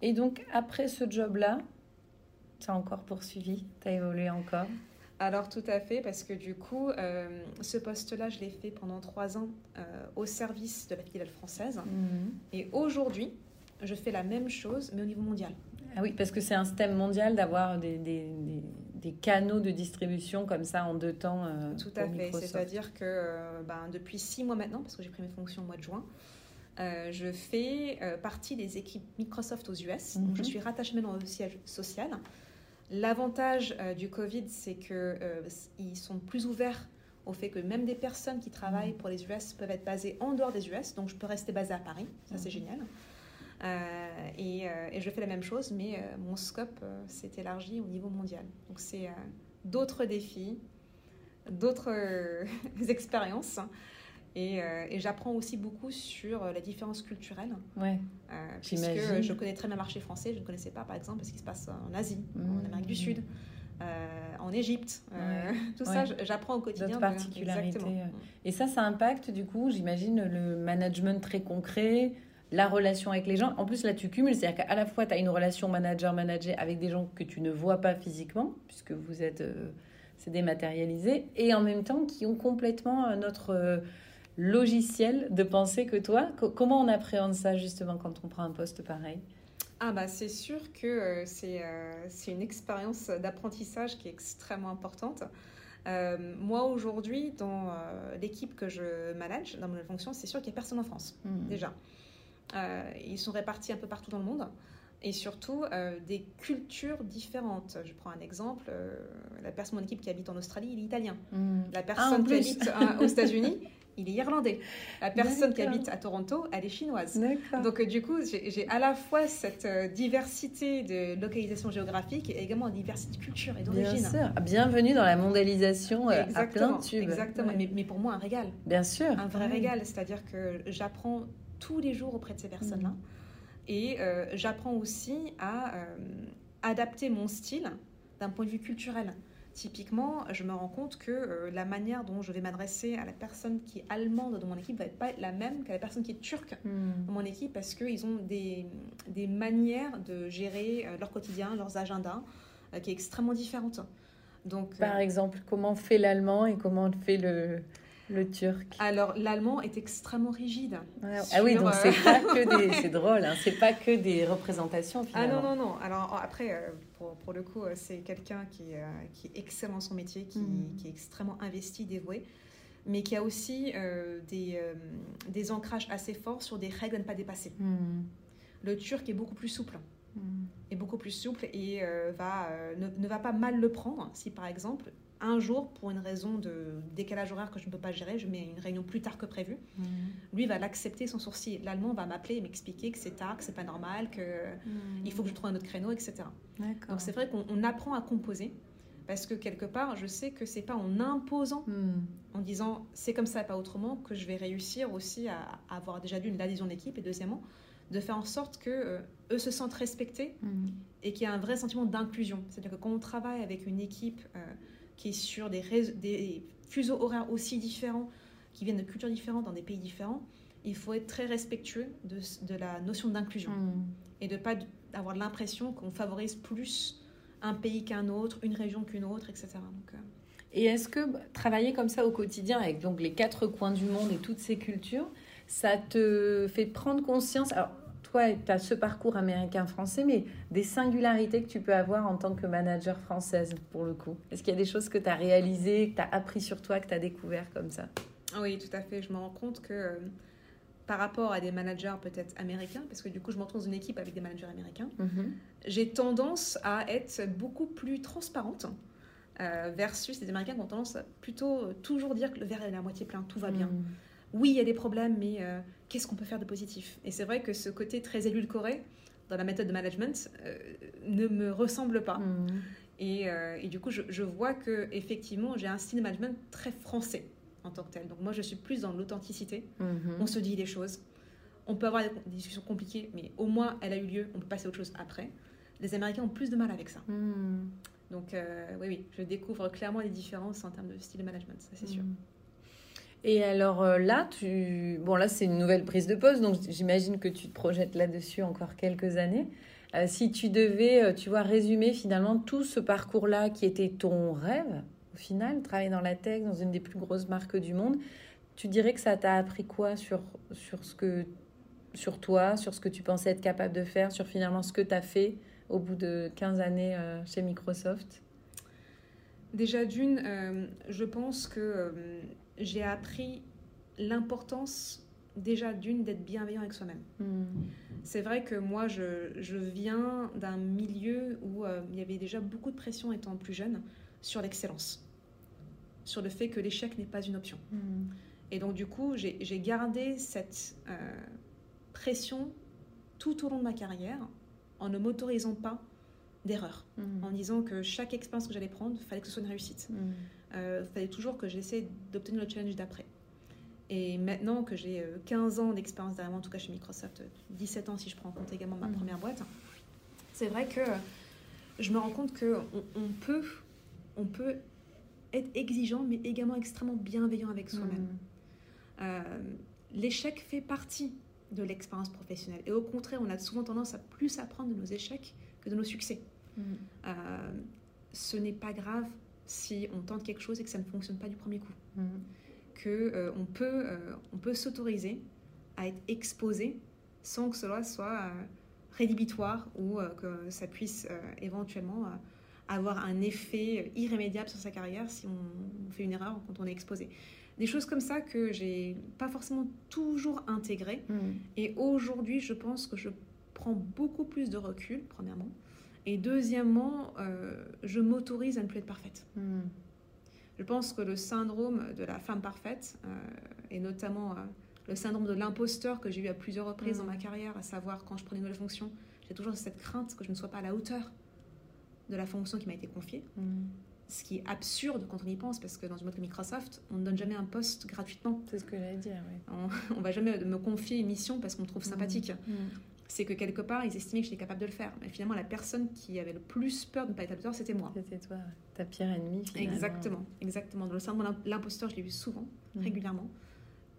Et donc, après ce job-là, tu as encore poursuivi, tu as évolué encore?
Alors tout à fait, parce que du coup, euh, ce poste-là, je l'ai fait pendant trois ans euh, au service de la filiale française. Mhm. Et aujourd'hui, je fais la même chose, mais au niveau mondial.
Ah oui, parce que c'est un système mondial d'avoir des, des, des, canaux de distribution comme ça en deux temps. Euh,
tout à fait, c'est-à-dire que ben, depuis six mois maintenant, parce que j'ai pris mes fonctions au mois de juin, je fais partie des équipes Microsoft aux US. Donc je mhm. suis rattachée maintenant au siège social. L'avantage euh, du Covid, c'est qu'ils euh, sont plus ouverts au fait que même des personnes qui travaillent pour les US peuvent être basées en dehors des US, donc je peux rester basée à Paris, ça c'est mm. génial. Euh, et, je fais la même chose, mais mon scope s'est élargi au niveau mondial. Donc c'est d'autres défis, d'autres expériences. Euh, et, j'apprends aussi beaucoup sur euh, la différence culturelle.
Ouais.
Euh, puisque je connais très bien le marché français, je ne connaissais pas par exemple ce qui se passe en Asie, en mmh. Amérique du Sud, en Égypte. tout ça, j'apprends au quotidien.
D'autres particularités. Et ça, ça impacte du coup, j'imagine, le management très concret, la relation avec les gens. En plus, là, tu cumules, c'est-à-dire qu'à la fois, tu as une relation manager-manager avec des gens que tu ne vois pas physiquement, puisque vous êtes. c'est dématérialisé, et en même temps qui ont complètement notre logiciel de penser que toi. comment on appréhende ça justement quand on prend un poste pareil?
Ah bah c'est sûr que euh, euh, c'est une expérience d'apprentissage qui est extrêmement importante. Euh, moi aujourd'hui, dans l'équipe que je manage, dans mon fonction, c'est sûr qu'il n'y a personne en France mmh. déjà. ils sont répartis un peu partout dans le monde et surtout des cultures différentes. Je prends un exemple, la personne de mon équipe qui habite en Australie, il est italien. Mmh. La ah, personne qui habite aux États-Unis, il est irlandais. La personne qui habite à Toronto, elle est chinoise. Donc euh, du coup, j'ai à la fois cette euh, diversité de localisation géographique et également une diversité de culture et d'origine.
Bien sûr. Bienvenue dans la mondialisation euh, à plein tube.
Exactement. Mais, pour moi, un régal.
Bien sûr.
Un vrai régal. C'est-à-dire que j'apprends tous les jours auprès de ces personnes-là. Mm. Et j'apprends aussi à adapter mon style d'un point de vue culturel. Typiquement, je me rends compte que euh, la manière dont je vais m'adresser à la personne qui est allemande dans mon équipe va pas être la même qu'à la personne qui est turque hmm. dans mon équipe parce qu'ils ont des, des, manières de gérer euh, leur quotidien, leurs agendas euh, qui est extrêmement différentes.
Donc, Par exemple, comment fait l'allemand et comment fait le, le turc
Alors, l'allemand est extrêmement rigide.
ah oui, donc c'est pas que des... C'est drôle, hein, c'est pas que des représentations finalement.
Ah non, non, non. Alors après, euh, pour, pour le coup, euh, c'est quelqu'un qui, euh, qui est excellent dans son métier, qui, mm. qui, est extrêmement investi, dévoué, mais qui a aussi des, des ancrages assez forts sur des règles à ne pas dépasser. Mm. Le turc est beaucoup plus souple. Mm. Est beaucoup plus souple et va, ne, ne, va pas mal le prendre si par exemple un jour, pour une raison de décalage horaire que je ne peux pas gérer, je mets une réunion plus tard que prévu.
Mhm.
Lui va l'accepter sans sourcil. L'allemand va m'appeler et m'expliquer que c'est tard, que c'est pas normal, que il faut que je trouve un autre créneau, etc. Donc c'est vrai qu'on on apprend à composer parce que quelque part, je sais que c'est pas en imposant,
Mhm.
en disant c'est comme ça, pas autrement, que je vais réussir aussi à, à avoir déjà d'une l'adhésion d'équipe et deuxièmement de faire en sorte que euh, eux se sentent respectés
Mhm.
et qu'il y a un vrai sentiment d'inclusion. C'est-à-dire que quand on travaille avec une équipe euh, qui est sur des, fuseaux horaires aussi différents, qui viennent de cultures différentes, dans des pays différents, il faut être très respectueux de, de la notion d'inclusion
Mhm.
et de pas avoir l'impression qu'on favorise plus un pays qu'un autre, une région qu'une autre, etc. Donc, euh,
Et est-ce que bah, travailler comme ça au quotidien avec donc les quatre coins du monde et toutes ces cultures, ça te fait prendre conscience Alors, toi, tu as ce parcours américain-français, mais des singularités que tu peux avoir en tant que manager française, pour le coup. Est-ce qu'il y a des choses que tu as réalisées, que tu as appris sur toi, que tu as découvert comme ça?
Oui, tout à fait. Je me rends compte que euh, par rapport à des managers peut-être américains, parce que du coup je me retrouve dans une équipe avec des managers américains, j'ai tendance à être beaucoup plus transparente euh, versus les Américains qui ont tendance à plutôt toujours dire que le verre est à moitié plein, tout va bien.
Mhm.
Oui, il y a des problèmes, mais euh, qu'est-ce qu'on peut faire de positif Et c'est vrai que ce côté très édulcoré dans la méthode de management euh, ne me ressemble pas. Et, euh, et du coup, je, je vois que effectivement, j'ai un style de management très français en tant que tel. Donc moi, je suis plus dans l'authenticité.
Mhm.
On se dit les choses. On peut avoir des discussions compliquées, mais au moins, elle a eu lieu. On peut passer à autre chose après. Les Américains ont plus de mal avec ça.
Mhm.
Donc euh, oui, oui, je découvre clairement les différences en termes de style de management, ça c'est sûr.
Et alors euh, là, bon là c'est une nouvelle prise de poste, donc j'imagine que tu te projettes là-dessus encore quelques années. Euh, si tu devais, euh, tu vois, résumer finalement tout ce parcours-là qui était ton rêve, au final, travailler dans la tech, dans une des plus grosses marques du monde, tu dirais que ça t'a appris quoi sur, sur, ce que, sur toi, sur ce que tu pensais être capable de faire, sur finalement ce que tu as fait au bout de 15 années chez Microsoft?
Déjà d'une, je pense que j'ai appris l'importance déjà d'une d'être bienveillant avec soi-même.
Mhm.
C'est vrai que moi, je, je viens d'un milieu où euh, il y avait déjà beaucoup de pression étant plus jeune sur l'excellence, sur le fait que l'échec n'est pas une option.
Mhm.
Et donc, du coup, j'ai gardé cette euh, pression tout au long de ma carrière en ne m'autorisant pas d'erreur,
Mhm.
en disant que chaque expérience que j'allais prendre, il fallait que ce soit une réussite.
Mhm.
Il fallait toujours que j'essaie d'obtenir le challenge d'après. Et maintenant que j'ai euh, 15 ans d'expérience derrière moi, en tout cas chez Microsoft, euh, 17 ans si je prends en compte également ma
Mhm.
première boîte, c'est vrai que je me rends compte qu'on on peut, on peut être exigeant, mais également extrêmement bienveillant avec soi-même.
Mhm.
Euh, L'échec fait partie de l'expérience professionnelle. Et au contraire, on a souvent tendance à plus apprendre de nos échecs que de nos succès. Euh, ce n'est pas grave si on tente quelque chose et que ça ne fonctionne pas du premier coup.
Mhm.
Que euh, on peut, euh, on peut s'autoriser à être exposé sans que cela soit euh, rédhibitoire ou que ça puisse éventuellement avoir un effet irrémédiable sur sa carrière si on, fait une erreur quand on est exposé. Des choses comme ça que j'ai pas forcément toujours intégrées
Mhm.
et aujourd'hui, je pense que je prends beaucoup plus de recul, premièrement. Et deuxièmement, euh, je m'autorise à ne plus être parfaite.
Mhm.
Je pense que le syndrome de la femme parfaite, euh, et notamment euh, le syndrome de l'imposteur que j'ai eu à plusieurs reprises dans ma carrière, à savoir quand je prenais une nouvelle fonction, j'ai toujours cette crainte que je ne sois pas à la hauteur de la fonction qui m'a été confiée.
Mhm.
Ce qui est absurde quand on y pense, parce que dans une boîte comme Microsoft, on ne donne jamais un poste gratuitement.
C'est ce que j'allais dire, oui.
On ne va jamais me confier une mission parce qu'on me trouve sympathique. C'est que quelque part, ils estimaient que j'étais capable de le faire. Mais finalement, la personne qui avait le plus peur de ne pas être à la hauteur, c'était moi.
C'était toi, ta pire ennemie finalement.
Exactement, exactement. Dans le syndrome de l'imposteur, je l'ai vu souvent,
Mhm.
régulièrement.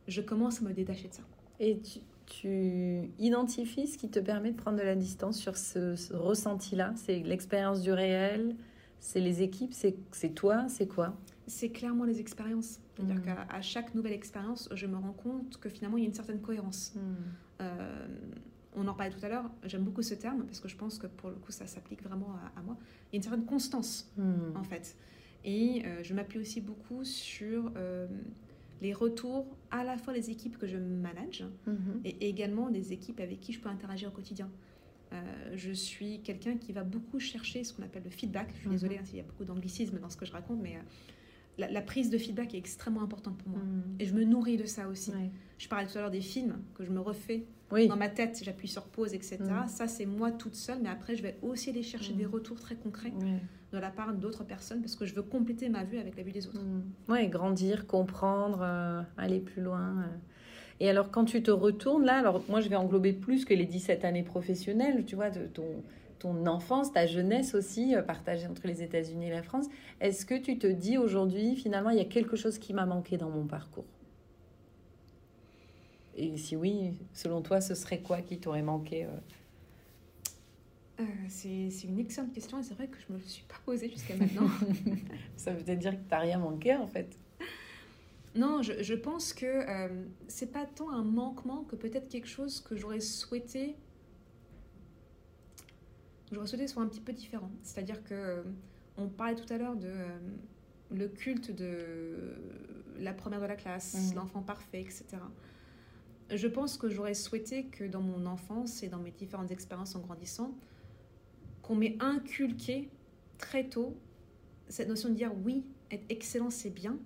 Je commence à me détacher de ça.
Et tu, tu identifies ce qui te permet de prendre de la distance sur ce, ce ressenti-là? C'est l'expérience du réel C'est les équipes C'est toi C'est quoi?
C'est clairement les expériences. C'est-à-dire
Mhm.
qu'à chaque nouvelle expérience, je me rends compte que finalement, il y a une certaine cohérence. Euh, on en parlait tout à l'heure, j'aime beaucoup ce terme parce que je pense que pour le coup, ça s'applique vraiment à, à moi. Il y a une certaine constance.
Mhm.
en fait. Et euh, je m'appuie aussi beaucoup sur euh, les retours à la fois des équipes que je manage
Mhm.
et également des équipes avec qui je peux interagir au quotidien. je suis quelqu'un qui va beaucoup chercher ce qu'on appelle le feedback. Je suis désolée hein, s'il y a beaucoup d'anglicisme dans ce que je raconte, mais la, prise de feedback est extrêmement importante pour moi. Et je me nourris de ça aussi. Je parlais tout à l'heure des films que je me refais dans ma tête, j'appuie sur pause, etc. Mm. Ça, c'est moi toute seule, mais après, je vais aussi aller chercher des mm. retours très concrets de la part d'autres personnes parce que je veux compléter ma vue avec la vue des autres.
Oui, grandir, comprendre, euh, aller plus loin. Euh. Et alors, quand tu te retournes là, alors moi, je vais englober plus que les 17 années professionnelles, tu vois, de ton ton enfance, ta jeunesse aussi, euh, partagée entre les États-Unis et la France. Est-ce que tu te dis aujourd'hui, finalement, il y a quelque chose qui m'a manqué dans mon parcours? Et si oui, selon toi, ce serait quoi qui t'aurait manqué euh
euh, c'est, une excellente question et c'est vrai que je ne me le suis pas posée jusqu'à maintenant.
Ça veut peut-être dire que tu n'as rien manqué en fait.
Non, je, je pense que euh, c'est pas tant un manquement que peut-être quelque chose que j'aurais souhaité j'aurais souhaité soit un petit peu différent. C'est-à-dire que euh, on parlait tout à l'heure de le culte de la première de la classe, mmh. l'enfant parfait, etc. Je pense que j'aurais souhaité que dans mon enfance et dans mes différentes expériences en grandissant, qu'on m'ait inculqué très tôt cette notion de dire oui, être excellent c'est bien,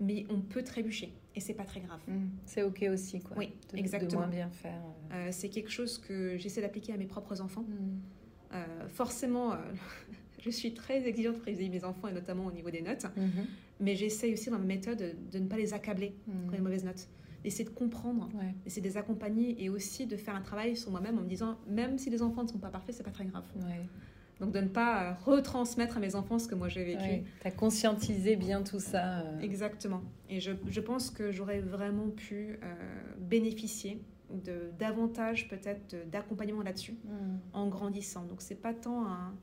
mais on peut trébucher et c'est pas très grave. Mmh.
c'est ok aussi quoi.
Oui, exactement.
De moins bien faire.
Euh. c'est quelque chose que j'essaie d'appliquer à mes propres enfants. Mmh. Euh, forcément, euh, je suis très exigeante pour mes enfants et notamment au niveau des notes, mhm. mais j'essaye aussi dans ma méthode de ne pas les accabler pour les mhm. mauvaises notes. D'essayer de comprendre, d'essayer de les accompagner et aussi de faire un travail sur moi-même en me disant, même si les enfants ne sont pas parfaits, c'est pas très grave. Donc de ne pas euh, retransmettre à mes enfants ce que moi j'ai vécu.
Tu as conscientisé bien tout ça.
Exactement. Et je, je pense que j'aurais vraiment pu bénéficier de davantage peut-être d'accompagnement là-dessus hmm. en grandissant. Donc c'est pas tant un,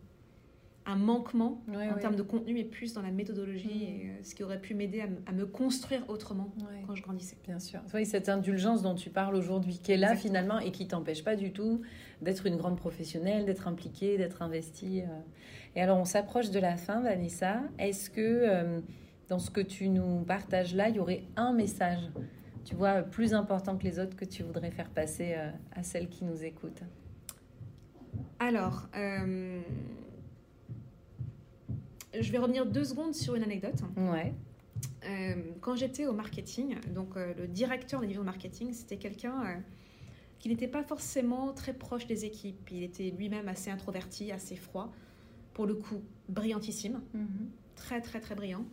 un manquement en termes de contenu, mais plus dans la méthodologie hmm. et euh, ce qui aurait pu m'aider à, me construire autrement quand je grandissais.
Bien sûr. Oui, cette indulgence dont tu parles aujourd'hui, qui est là finalement et qui t'empêche pas du tout d'être une grande professionnelle, d'être impliquée, d'être investie. Euh. Et alors on s'approche de la fin, Vanessa. Est-ce que euh, dans ce que tu nous partages là, il y aurait un message tu vois, plus important que les autres que tu voudrais faire passer euh, à celles qui nous écoutent?
Alors, je vais revenir deux secondes sur une anecdote.
Ouais.
Euh, quand j'étais au marketing, donc le directeur de division marketing, c'était quelqu'un qui n'était pas forcément très proche des équipes. Il était lui-même assez introverti, assez froid. Pour le coup, brillantissime. Mm-hmm. Très, très, très brillant.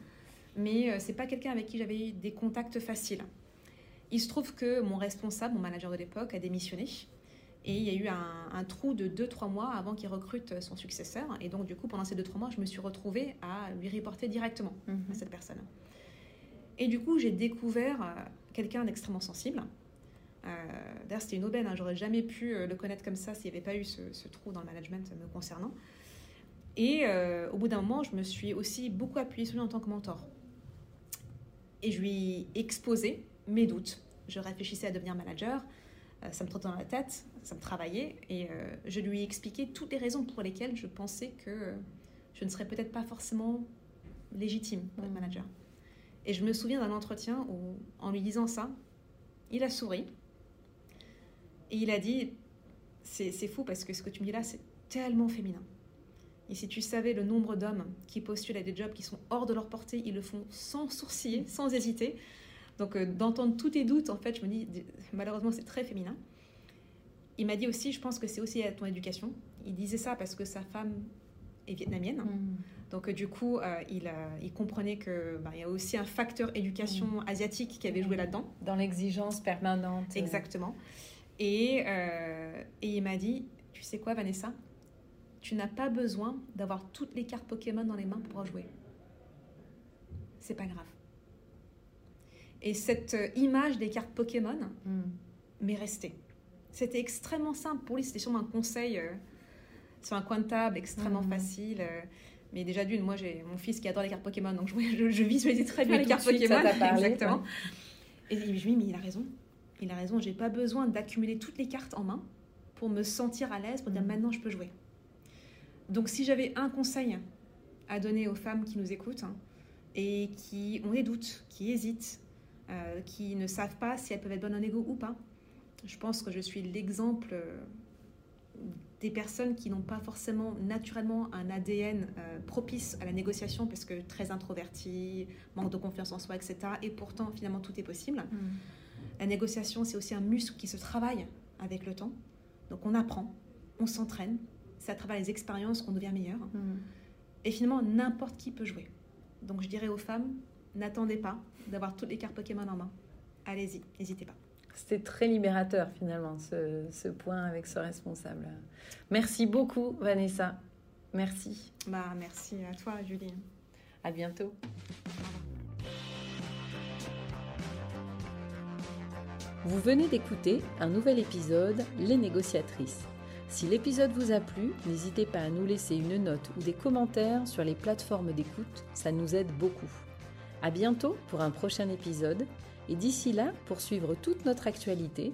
Mais c'est pas quelqu'un avec qui j'avais eu des contacts faciles. Il se trouve que mon responsable, mon manager de l'époque, a démissionné. Et il y a eu un, trou de 2-3 mois avant qu'il recrute son successeur. Et donc, du coup, pendant ces 2-3 mois, je me suis retrouvée à lui reporter directement à mhm. cette personne. Et du coup, j'ai découvert euh, quelqu'un d'extrêmement sensible. Euh, D'ailleurs, c'était une aubaine. Hein. J'aurais jamais pu euh, le connaître comme ça s'il n'y avait pas eu ce, trou dans le management me concernant. Et euh, au bout d'un moment, je me suis aussi beaucoup appuyée sur lui en tant que mentor. Et je lui ai exposé mes doutes. Je réfléchissais à devenir manager, euh, ça me trottait dans la tête, ça me travaillait, et euh, je lui ai expliqué toutes les raisons pour lesquelles je pensais que je ne serais peut-être pas forcément légitime pour être manager. Et je me souviens d'un entretien où, en lui disant ça, il a souri et il a dit C'est fou parce que ce que tu me dis là, c'est tellement féminin. Et si tu savais le nombre d'hommes qui postulent à des jobs qui sont hors de leur portée, ils le font sans sourciller, sans hésiter. Donc euh, d'entendre tous tes doutes, en fait, je me dis, malheureusement, c'est très féminin. Il m'a dit aussi, je pense que c'est aussi à ton éducation. Il disait ça parce que sa femme est vietnamienne. Mm. Donc euh, du coup, euh, il, il, comprenait qu'il bah, y a aussi un facteur éducation mm. asiatique qui avait joué là-dedans.
Dans l'exigence permanente.
Exactement. Et, et il m'a dit, tu sais quoi Vanessa? Tu n'as pas besoin d'avoir toutes les cartes Pokémon dans les mains pour jouer. C'est pas grave. Et cette euh, image des cartes Pokémon mm. m'est restée. C'était extrêmement simple pour lui, c'était sûrement un conseil euh, sur un coin de table extrêmement mm. facile. Euh. mais déjà d'une, moi j'ai mon fils qui adore les cartes Pokémon, donc je, je, visualisais très bien les cartes Pokémon. exactement. Et je lui dis, mais il a raison. Il a raison, j'ai pas besoin d'accumuler toutes les cartes en main pour me sentir à l'aise, pour dire mm. maintenant je peux jouer. Donc si j'avais un conseil à donner aux femmes qui nous écoutent hein, et qui ont des doutes, qui hésitent, euh, qui ne savent pas si elles peuvent être bonnes en égo ou pas. Je pense que je suis l'exemple euh, des personnes qui n'ont pas forcément naturellement un ADN euh, propice à la négociation, parce que très introverti, manque de confiance en soi, etc. Et pourtant, finalement, tout est possible. Mm. La négociation, c'est aussi un muscle qui se travaille avec le temps. Donc on apprend, on s'entraîne, c'est à travers les expériences qu'on devient meilleur. Mm. Et finalement, n'importe qui peut jouer. Donc je dirais aux femmes, n'attendez pas d'avoir toutes les cartes Pokémon en main. Allez-y, n'hésitez pas.
C'était très libérateur finalement, ce, point avec ce responsable. Merci beaucoup Vanessa. Merci.
Bah, merci à toi Julie.
À bientôt. Vous venez d'écouter un nouvel épisode Les négociatrices. Si l'épisode vous a plu, n'hésitez pas à nous laisser une note ou des commentaires sur les plateformes d'écoute, ça nous aide beaucoup. À bientôt pour un prochain épisode et d'ici là, pour suivre toute notre actualité,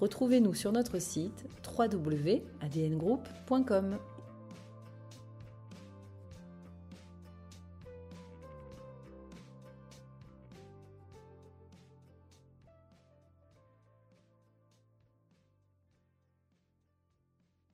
retrouvez-nous sur notre site www.adngroup.com.